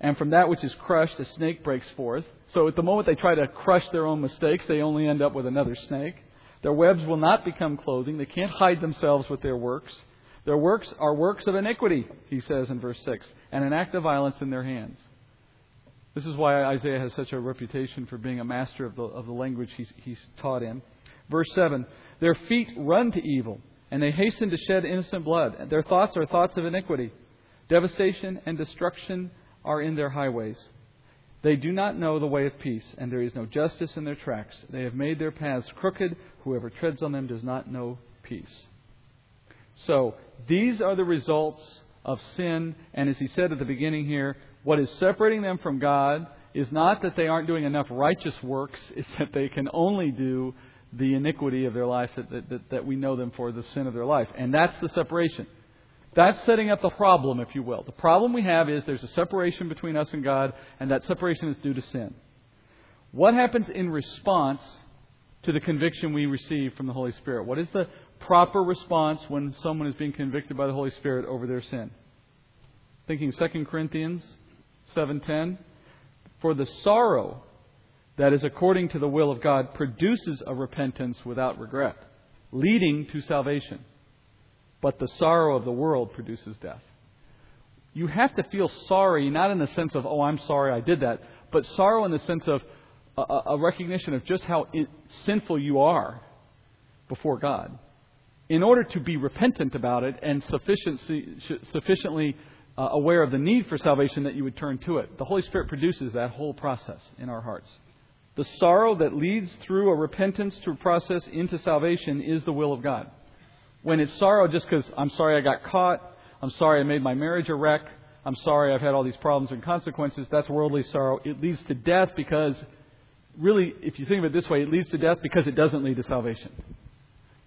and from that which is crushed, a snake breaks forth. So at the moment they try to crush their own mistakes, they only end up with another snake. Their webs will not become clothing. They can't hide themselves with their works. Their works are works of iniquity, he says in verse 6, and an act of violence in their hands. This is why Isaiah has such a reputation for being a master of the, of the language he's, he's taught in. Verse 7 Their feet run to evil, and they hasten to shed innocent blood. Their thoughts are thoughts of iniquity. Devastation and destruction are in their highways. They do not know the way of peace, and there is no justice in their tracks. They have made their paths crooked. Whoever treads on them does not know peace. So, these are the results of sin, and as he said at the beginning here, what is separating them from God is not that they aren't doing enough righteous works, it's that they can only do the iniquity of their life that, that, that we know them for, the sin of their life. And that's the separation. That's setting up the problem, if you will. The problem we have is there's a separation between us and God, and that separation is due to sin. What happens in response to the conviction we receive from the Holy Spirit? What is the proper response when someone is being convicted by the Holy Spirit over their sin? Thinking 2 Corinthians 7:10, for the sorrow that is according to the will of God produces a repentance without regret, leading to salvation but the sorrow of the world produces death. You have to feel sorry, not in the sense of, oh, I'm sorry I did that, but sorrow in the sense of a, a recognition of just how sinful you are before God. In order to be repentant about it and sufficiently uh, aware of the need for salvation that you would turn to it. The Holy Spirit produces that whole process in our hearts. The sorrow that leads through a repentance to process into salvation is the will of God. When it's sorrow just because I'm sorry I got caught, I'm sorry I made my marriage a wreck, I'm sorry I've had all these problems and consequences, that's worldly sorrow. It leads to death because, really, if you think of it this way, it leads to death because it doesn't lead to salvation.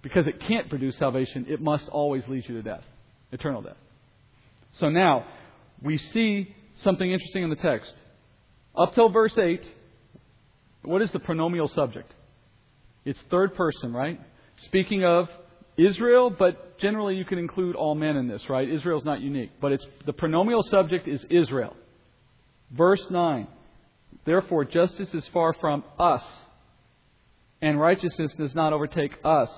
Because it can't produce salvation, it must always lead you to death, eternal death. So now, we see something interesting in the text. Up till verse 8, what is the pronominal subject? It's third person, right? Speaking of Israel, but generally you can include all men in this, right? Israel's not unique. But it's the pronominal subject is Israel. Verse 9. Therefore, justice is far from us. and righteousness does not overtake us.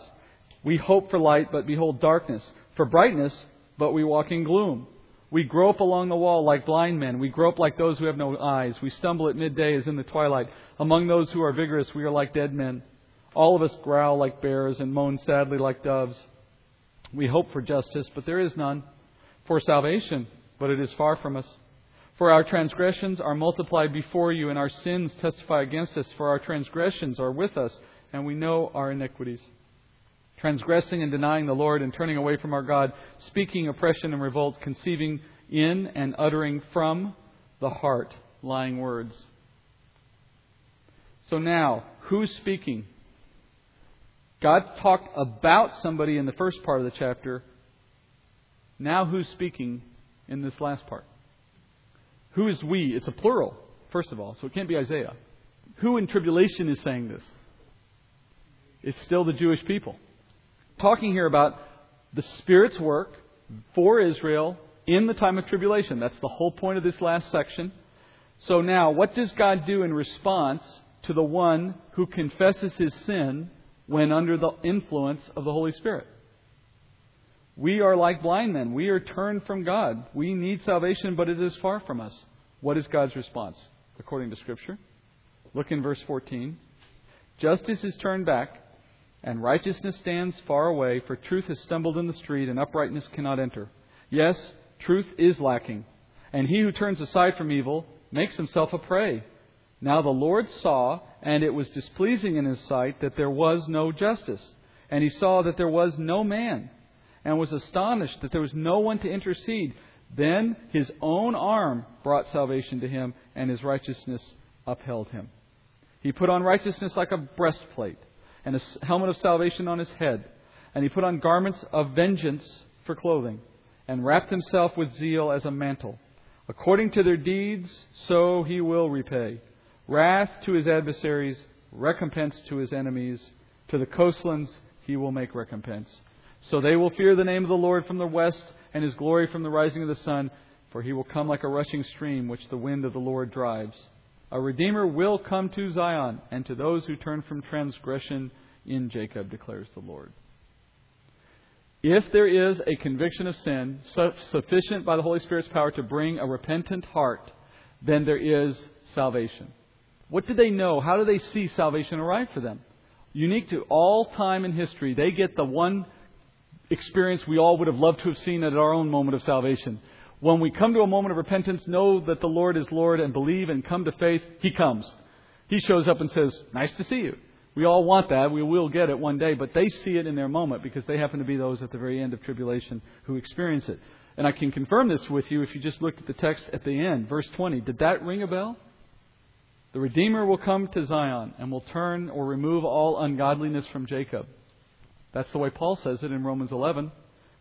We hope for light, but behold darkness. For brightness, but we walk in gloom. We grope along the wall like blind men. We grope like those who have no eyes. We stumble at midday as in the twilight. Among those who are vigorous, we are like dead men. All of us growl like bears and moan sadly like doves. We hope for justice, but there is none. For salvation, but it is far from us. For our transgressions are multiplied before you, and our sins testify against us. For our transgressions are with us, and we know our iniquities transgressing and denying the Lord and turning away from our God, speaking oppression and revolt, conceiving in and uttering from the heart lying words. So now, who's speaking? God talked about somebody in the first part of the chapter. Now, who's speaking in this last part? Who is we? It's a plural, first of all, so it can't be Isaiah. Who in tribulation is saying this? It's still the Jewish people talking here about the Spirit's work for Israel in the time of tribulation. That's the whole point of this last section. So now, what does God do in response to the one who confesses his sin when under the influence of the Holy Spirit? We are like blind men. We are turned from God. We need salvation, but it is far from us. What is God's response according to Scripture? Look in verse 14. Justice is turned back, and righteousness stands far away, for truth has stumbled in the street, and uprightness cannot enter. Yes, truth is lacking, and he who turns aside from evil makes himself a prey. Now the Lord saw, and it was displeasing in his sight that there was no justice, and he saw that there was no man, and was astonished that there was no one to intercede. Then his own arm brought salvation to him, and his righteousness upheld him. He put on righteousness like a breastplate and a helmet of salvation on his head. And he put on garments of vengeance for clothing, and wrapped himself with zeal as a mantle. According to their deeds, so he will repay. Wrath to his adversaries, recompense to his enemies. To the coastlands he will make recompense. So they will fear the name of the Lord from the west, and his glory from the rising of the sun, for he will come like a rushing stream which the wind of the Lord drives. A Redeemer will come to Zion and to those who turn from transgression in Jacob, declares the Lord. If there is a conviction of sin sufficient by the Holy Spirit's power to bring a repentant heart, then there is salvation. What do they know? How do they see salvation arrive for them? Unique to all time in history, they get the one experience we all would have loved to have seen at our own moment of salvation. When we come to a moment of repentance, know that the Lord is Lord and believe and come to faith, He comes. He shows up and says, Nice to see you. We all want that. We will get it one day, but they see it in their moment because they happen to be those at the very end of tribulation who experience it. And I can confirm this with you if you just look at the text at the end, verse 20. Did that ring a bell? The Redeemer will come to Zion and will turn or remove all ungodliness from Jacob. That's the way Paul says it in Romans 11.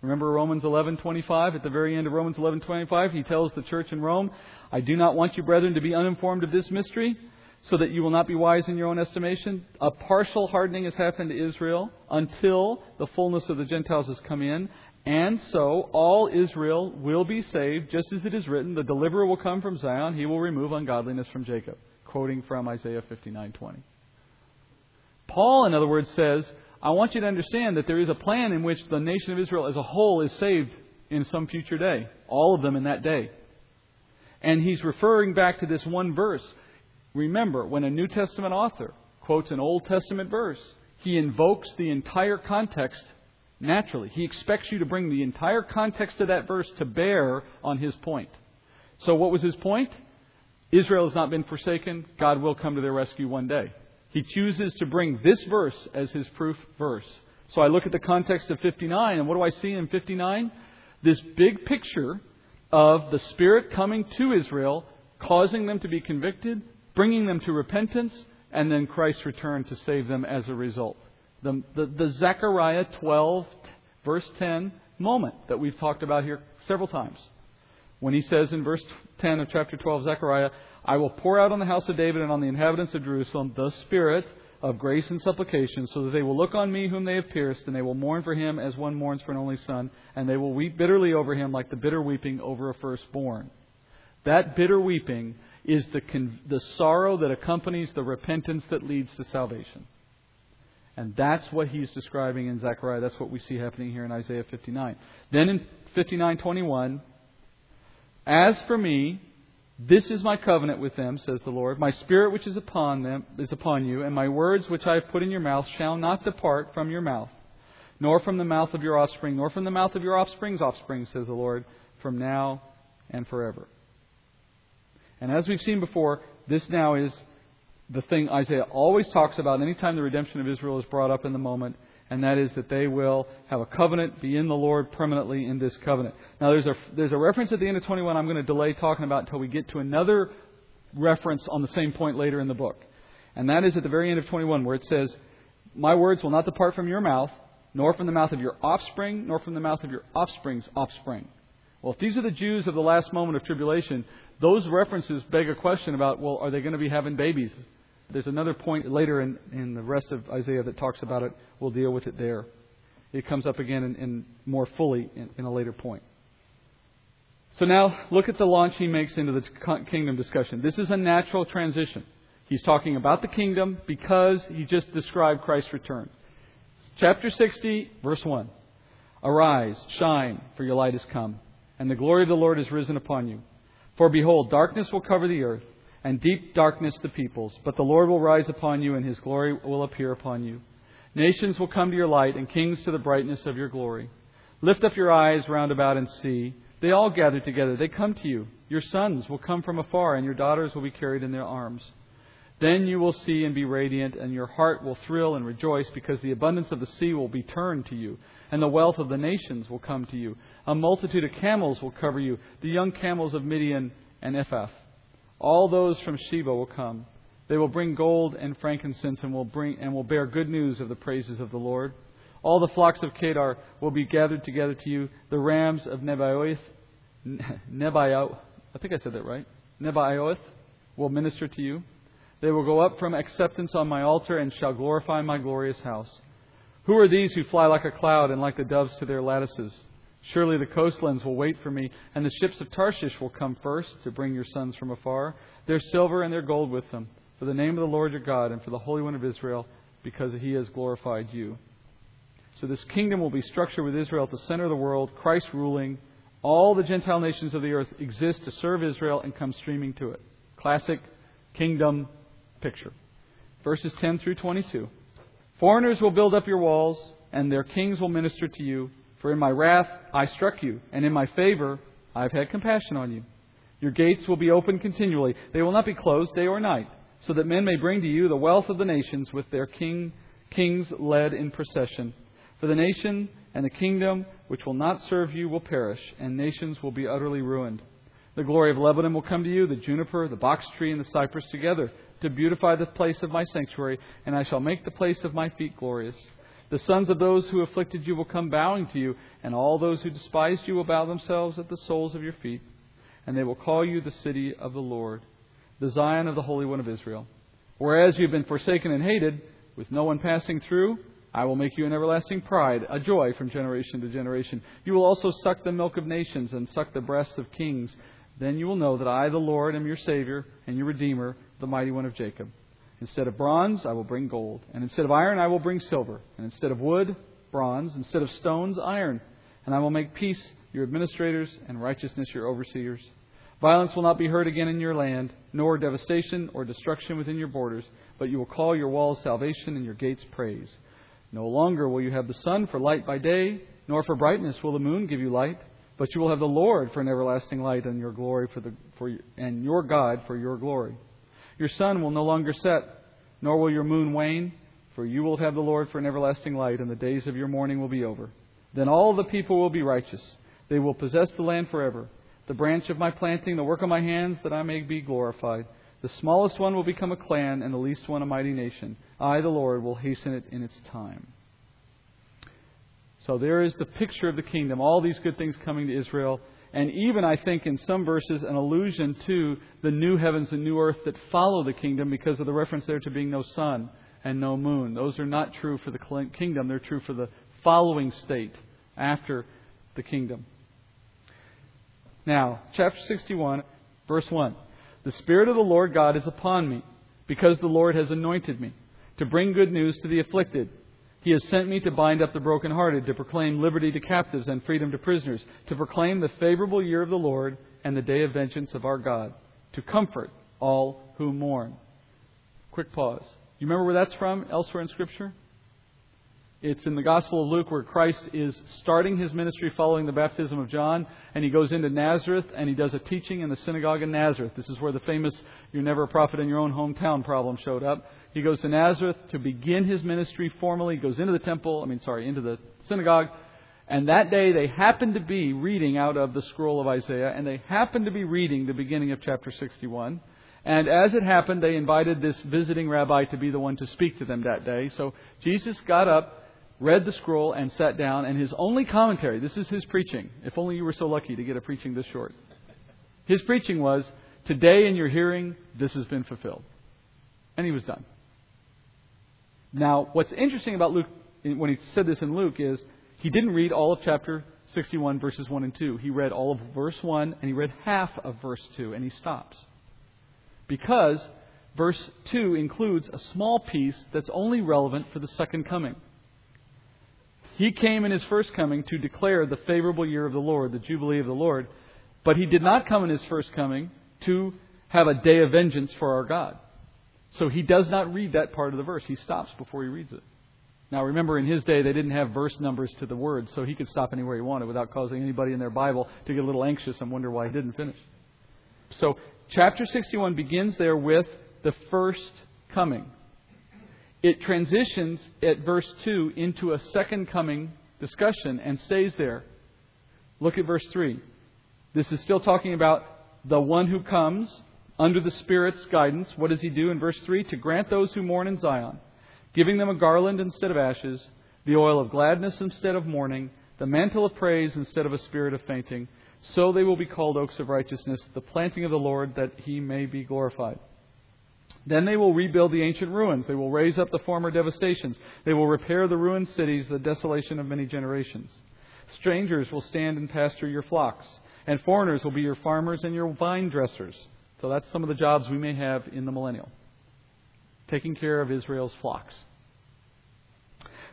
Remember Romans 11:25 at the very end of Romans 11:25 he tells the church in Rome, "I do not want you brethren to be uninformed of this mystery, so that you will not be wise in your own estimation. A partial hardening has happened to Israel until the fullness of the Gentiles has come in, and so all Israel will be saved, just as it is written, the deliverer will come from Zion, he will remove ungodliness from Jacob." Quoting from Isaiah 59:20. Paul in other words says, I want you to understand that there is a plan in which the nation of Israel as a whole is saved in some future day. All of them in that day. And he's referring back to this one verse. Remember, when a New Testament author quotes an Old Testament verse, he invokes the entire context naturally. He expects you to bring the entire context of that verse to bear on his point. So, what was his point? Israel has not been forsaken. God will come to their rescue one day. He chooses to bring this verse as his proof verse. So I look at the context of 59, and what do I see in 59? This big picture of the Spirit coming to Israel, causing them to be convicted, bringing them to repentance, and then Christ's return to save them as a result. The, the, the Zechariah 12, verse 10 moment that we've talked about here several times. When he says in verse 10 of chapter 12, Zechariah, I will pour out on the house of David and on the inhabitants of Jerusalem the Spirit of grace and supplication, so that they will look on me whom they have pierced, and they will mourn for him as one mourns for an only son, and they will weep bitterly over him like the bitter weeping over a firstborn. That bitter weeping is the, the sorrow that accompanies the repentance that leads to salvation. And that's what he's describing in Zechariah. That's what we see happening here in Isaiah 59. Then in 59:21, as for me, this is my covenant with them, says the Lord. My spirit which is upon them is upon you, and my words which I have put in your mouth shall not depart from your mouth, nor from the mouth of your offspring, nor from the mouth of your offspring's offspring, says the Lord, from now and forever. And as we've seen before, this now is the thing Isaiah always talks about anytime the redemption of Israel is brought up in the moment, and that is that they will have a covenant, be in the Lord permanently in this covenant. Now, there's a, there's a reference at the end of 21 I'm going to delay talking about until we get to another reference on the same point later in the book. And that is at the very end of 21 where it says, My words will not depart from your mouth, nor from the mouth of your offspring, nor from the mouth of your offspring's offspring. Well, if these are the Jews of the last moment of tribulation, those references beg a question about, well, are they going to be having babies? There's another point later in, in the rest of Isaiah that talks about it. We'll deal with it there. It comes up again in, in more fully in, in a later point. So now look at the launch he makes into the kingdom discussion. This is a natural transition. He's talking about the kingdom because he just described Christ's return. Chapter 60, verse 1. Arise, shine, for your light has come, and the glory of the Lord has risen upon you. For behold, darkness will cover the earth and deep darkness the peoples. But the Lord will rise upon you, and his glory will appear upon you. Nations will come to your light, and kings to the brightness of your glory. Lift up your eyes round about and see. They all gather together. They come to you. Your sons will come from afar, and your daughters will be carried in their arms. Then you will see and be radiant, and your heart will thrill and rejoice, because the abundance of the sea will be turned to you, and the wealth of the nations will come to you. A multitude of camels will cover you, the young camels of Midian and Ephah. All those from Sheba will come. They will bring gold and frankincense and will bring and will bear good news of the praises of the Lord. All the flocks of Kedar will be gathered together to you. The rams of Nebaioth, Nebaioth, I think I said that right. Nebaioth will minister to you. They will go up from acceptance on my altar and shall glorify my glorious house. Who are these who fly like a cloud and like the doves to their lattices? Surely the coastlands will wait for me, and the ships of Tarshish will come first to bring your sons from afar, their silver and their gold with them, for the name of the Lord your God and for the Holy One of Israel, because he has glorified you. So this kingdom will be structured with Israel at the center of the world, Christ ruling. All the Gentile nations of the earth exist to serve Israel and come streaming to it. Classic kingdom picture. Verses 10 through 22. Foreigners will build up your walls, and their kings will minister to you. For in my wrath I struck you, and in my favor I have had compassion on you. Your gates will be open continually. They will not be closed day or night, so that men may bring to you the wealth of the nations with their king, kings led in procession. For the nation and the kingdom which will not serve you will perish, and nations will be utterly ruined. The glory of Lebanon will come to you, the juniper, the box tree, and the cypress together, to beautify the place of my sanctuary, and I shall make the place of my feet glorious. The sons of those who afflicted you will come bowing to you, and all those who despised you will bow themselves at the soles of your feet. And they will call you the city of the Lord, the Zion of the Holy One of Israel. Whereas you have been forsaken and hated, with no one passing through, I will make you an everlasting pride, a joy from generation to generation. You will also suck the milk of nations and suck the breasts of kings. Then you will know that I, the Lord, am your Savior and your Redeemer, the mighty one of Jacob. Instead of bronze, I will bring gold. And instead of iron, I will bring silver. And instead of wood, bronze. Instead of stones, iron. And I will make peace your administrators and righteousness your overseers. Violence will not be heard again in your land, nor devastation or destruction within your borders, but you will call your walls salvation and your gates praise. No longer will you have the sun for light by day, nor for brightness will the moon give you light, but you will have the Lord for an everlasting light and your glory for the for and your God for your glory. Your sun will no longer set, nor will your moon wane, for you will have the Lord for an everlasting light, and the days of your mourning will be over. Then all the people will be righteous. They will possess the land forever. The branch of my planting, the work of my hands, that I may be glorified. The smallest one will become a clan, and the least one a mighty nation. I, the Lord, will hasten it in its time. So there is the picture of the kingdom, all these good things coming to Israel and even, I think, in some verses, an allusion to the new heavens and new earth that follow the kingdom because of the reference there to being no sun and no moon. Those are not true for the kingdom, they're true for the following state after the kingdom. Now, chapter 61, verse 1. The Spirit of the Lord God is upon me, because the Lord has anointed me to bring good news to the afflicted. He has sent me to bind up the brokenhearted, to proclaim liberty to captives and freedom to prisoners, to proclaim the favorable year of the Lord and the day of vengeance of our God, to comfort all who mourn. Quick pause. You remember where that's from elsewhere in Scripture? It's in the Gospel of Luke where Christ is starting his ministry following the baptism of John, and he goes into Nazareth and he does a teaching in the synagogue in Nazareth. This is where the famous you're never a prophet in your own hometown problem showed up. He goes to Nazareth to begin his ministry formally, he goes into the temple, I mean, sorry, into the synagogue, and that day they happened to be reading out of the scroll of Isaiah, and they happened to be reading the beginning of chapter 61. And as it happened, they invited this visiting rabbi to be the one to speak to them that day. So Jesus got up read the scroll, and sat down, and his only commentary this is his preaching. If only you were so lucky to get a preaching this short. His preaching was, Today in your hearing, this has been fulfilled. And he was done. Now, what's interesting about Luke, when he said this in Luke, is he didn't read all of chapter 61, verses 1 and 2. He read all of verse 1, and he read half of verse 2, and he stops. Because verse 2 includes a small piece that's only relevant for the second coming. He came in his first coming to declare the favorable year of the Lord, the Jubilee of the Lord, but he did not come in his first coming to have a day of vengeance for our God. So he does not read that part of the verse. He stops before he reads it. Now remember, in his day, they didn't have verse numbers to the words, so he could stop anywhere he wanted without causing anybody in their Bible to get a little anxious and wonder why he didn't finish. So chapter 61 begins there with the first coming it transitions at verse 2 into a second coming discussion and stays there. Look at verse 3. This is still talking about the one who comes under the Spirit's guidance. What does he do in verse 3? To grant those who mourn in Zion, giving them a garland instead of ashes, the oil of gladness instead of mourning, the mantle of praise instead of a spirit of fainting. So they will be called oaks of righteousness, the planting of the Lord, that he may be glorified. Then they will rebuild the ancient ruins. They will raise up the former devastations. They will repair the ruined cities, the desolation of many generations. Strangers will stand and pasture your flocks, and foreigners will be your farmers and your vine dressers. So that's some of the jobs we may have in the millennial. Taking care of Israel's flocks.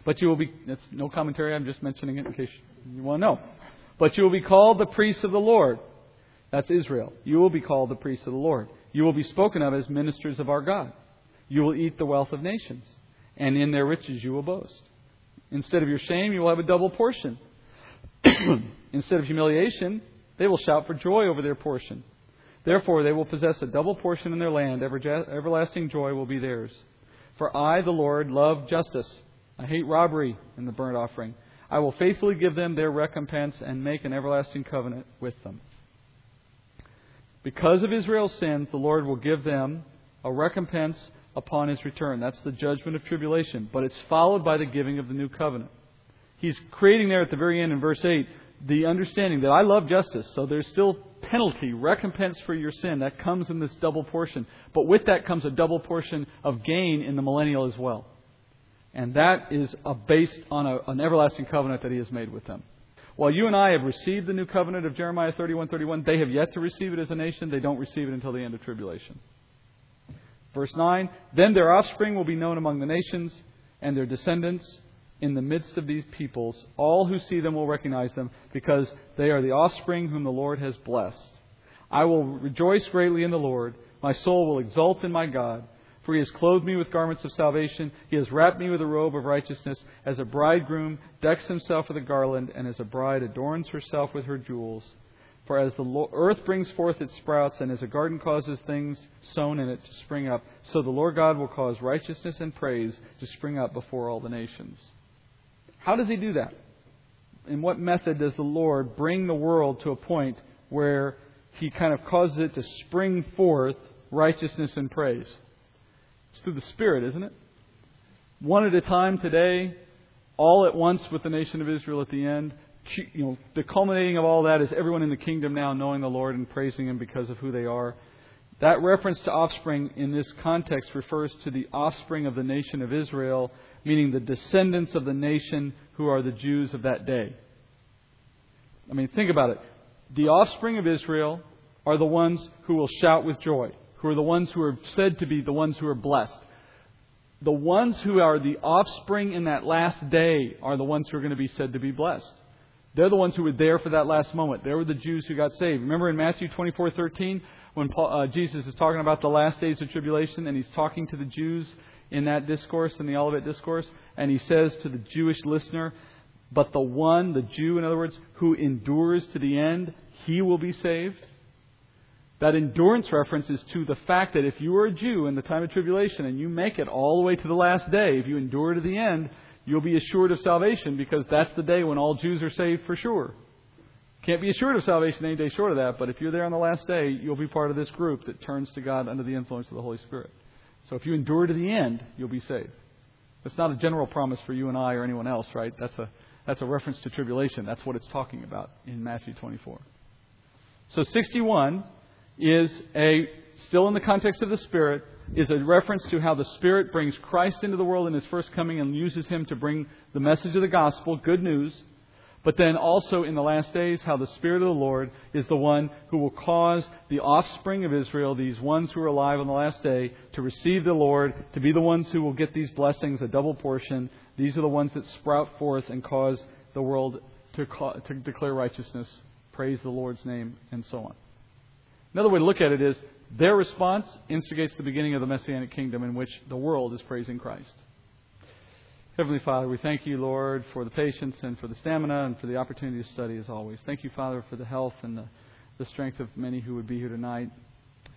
But you will be, that's no commentary, I'm just mentioning it in case you want to know. But you will be called the priests of the Lord. That's Israel. You will be called the priests of the Lord. You will be spoken of as ministers of our God. You will eat the wealth of nations, and in their riches you will boast. Instead of your shame, you will have a double portion. Instead of humiliation, they will shout for joy over their portion. Therefore, they will possess a double portion in their land. Everlasting joy will be theirs. For I, the Lord, love justice. I hate robbery and the burnt offering. I will faithfully give them their recompense and make an everlasting covenant with them. Because of Israel's sins, the Lord will give them a recompense upon his return. That's the judgment of tribulation. But it's followed by the giving of the new covenant. He's creating there at the very end in verse 8 the understanding that I love justice, so there's still penalty, recompense for your sin. That comes in this double portion. But with that comes a double portion of gain in the millennial as well. And that is based on a, an everlasting covenant that he has made with them. While you and I have received the new covenant of Jeremiah 31:31, they have yet to receive it as a nation. They don't receive it until the end of tribulation. Verse 9, then their offspring will be known among the nations, and their descendants in the midst of these peoples. All who see them will recognize them, because they are the offspring whom the Lord has blessed. I will rejoice greatly in the Lord. My soul will exult in my God. For he has clothed me with garments of salvation. He has wrapped me with a robe of righteousness. As a bridegroom decks himself with a garland, and as a bride adorns herself with her jewels. For as the earth brings forth its sprouts, and as a garden causes things sown in it to spring up, so the Lord God will cause righteousness and praise to spring up before all the nations. How does he do that? In what method does the Lord bring the world to a point where he kind of causes it to spring forth righteousness and praise? It's through the Spirit, isn't it? One at a time today, all at once with the nation of Israel at the end. You know, the culminating of all that is everyone in the kingdom now knowing the Lord and praising Him because of who they are. That reference to offspring in this context refers to the offspring of the nation of Israel, meaning the descendants of the nation who are the Jews of that day. I mean, think about it. The offspring of Israel are the ones who will shout with joy who are the ones who are said to be the ones who are blessed. the ones who are the offspring in that last day are the ones who are going to be said to be blessed. They're the ones who were there for that last moment. They were the Jews who got saved. Remember in Matthew 24:13 when Paul, uh, Jesus is talking about the last days of tribulation and he's talking to the Jews in that discourse, in the Olivet discourse, and he says to the Jewish listener, "But the one, the Jew, in other words, who endures to the end, he will be saved." That endurance reference is to the fact that if you are a Jew in the time of tribulation and you make it all the way to the last day, if you endure to the end, you'll be assured of salvation because that's the day when all Jews are saved for sure. Can't be assured of salvation any day short of that, but if you're there on the last day, you'll be part of this group that turns to God under the influence of the Holy Spirit. So if you endure to the end, you'll be saved. That's not a general promise for you and I or anyone else, right? That's a that's a reference to tribulation. That's what it's talking about in Matthew 24. So 61 is a, still in the context of the Spirit, is a reference to how the Spirit brings Christ into the world in His first coming and uses Him to bring the message of the gospel, good news. But then also in the last days, how the Spirit of the Lord is the one who will cause the offspring of Israel, these ones who are alive on the last day, to receive the Lord, to be the ones who will get these blessings, a double portion. These are the ones that sprout forth and cause the world to, call, to declare righteousness, praise the Lord's name, and so on. Another way to look at it is their response instigates the beginning of the Messianic kingdom in which the world is praising Christ. Heavenly Father, we thank you, Lord, for the patience and for the stamina and for the opportunity to study as always. Thank you, Father, for the health and the, the strength of many who would be here tonight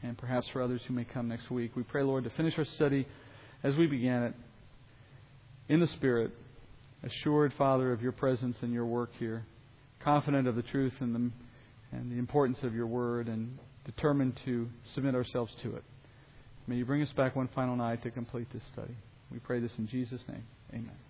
and perhaps for others who may come next week. We pray, Lord, to finish our study as we began it in the Spirit, assured, Father, of your presence and your work here, confident of the truth and the, and the importance of your word, and determined to submit ourselves to it. May you bring us back one final night to complete this study. We pray this in Jesus' name. Amen.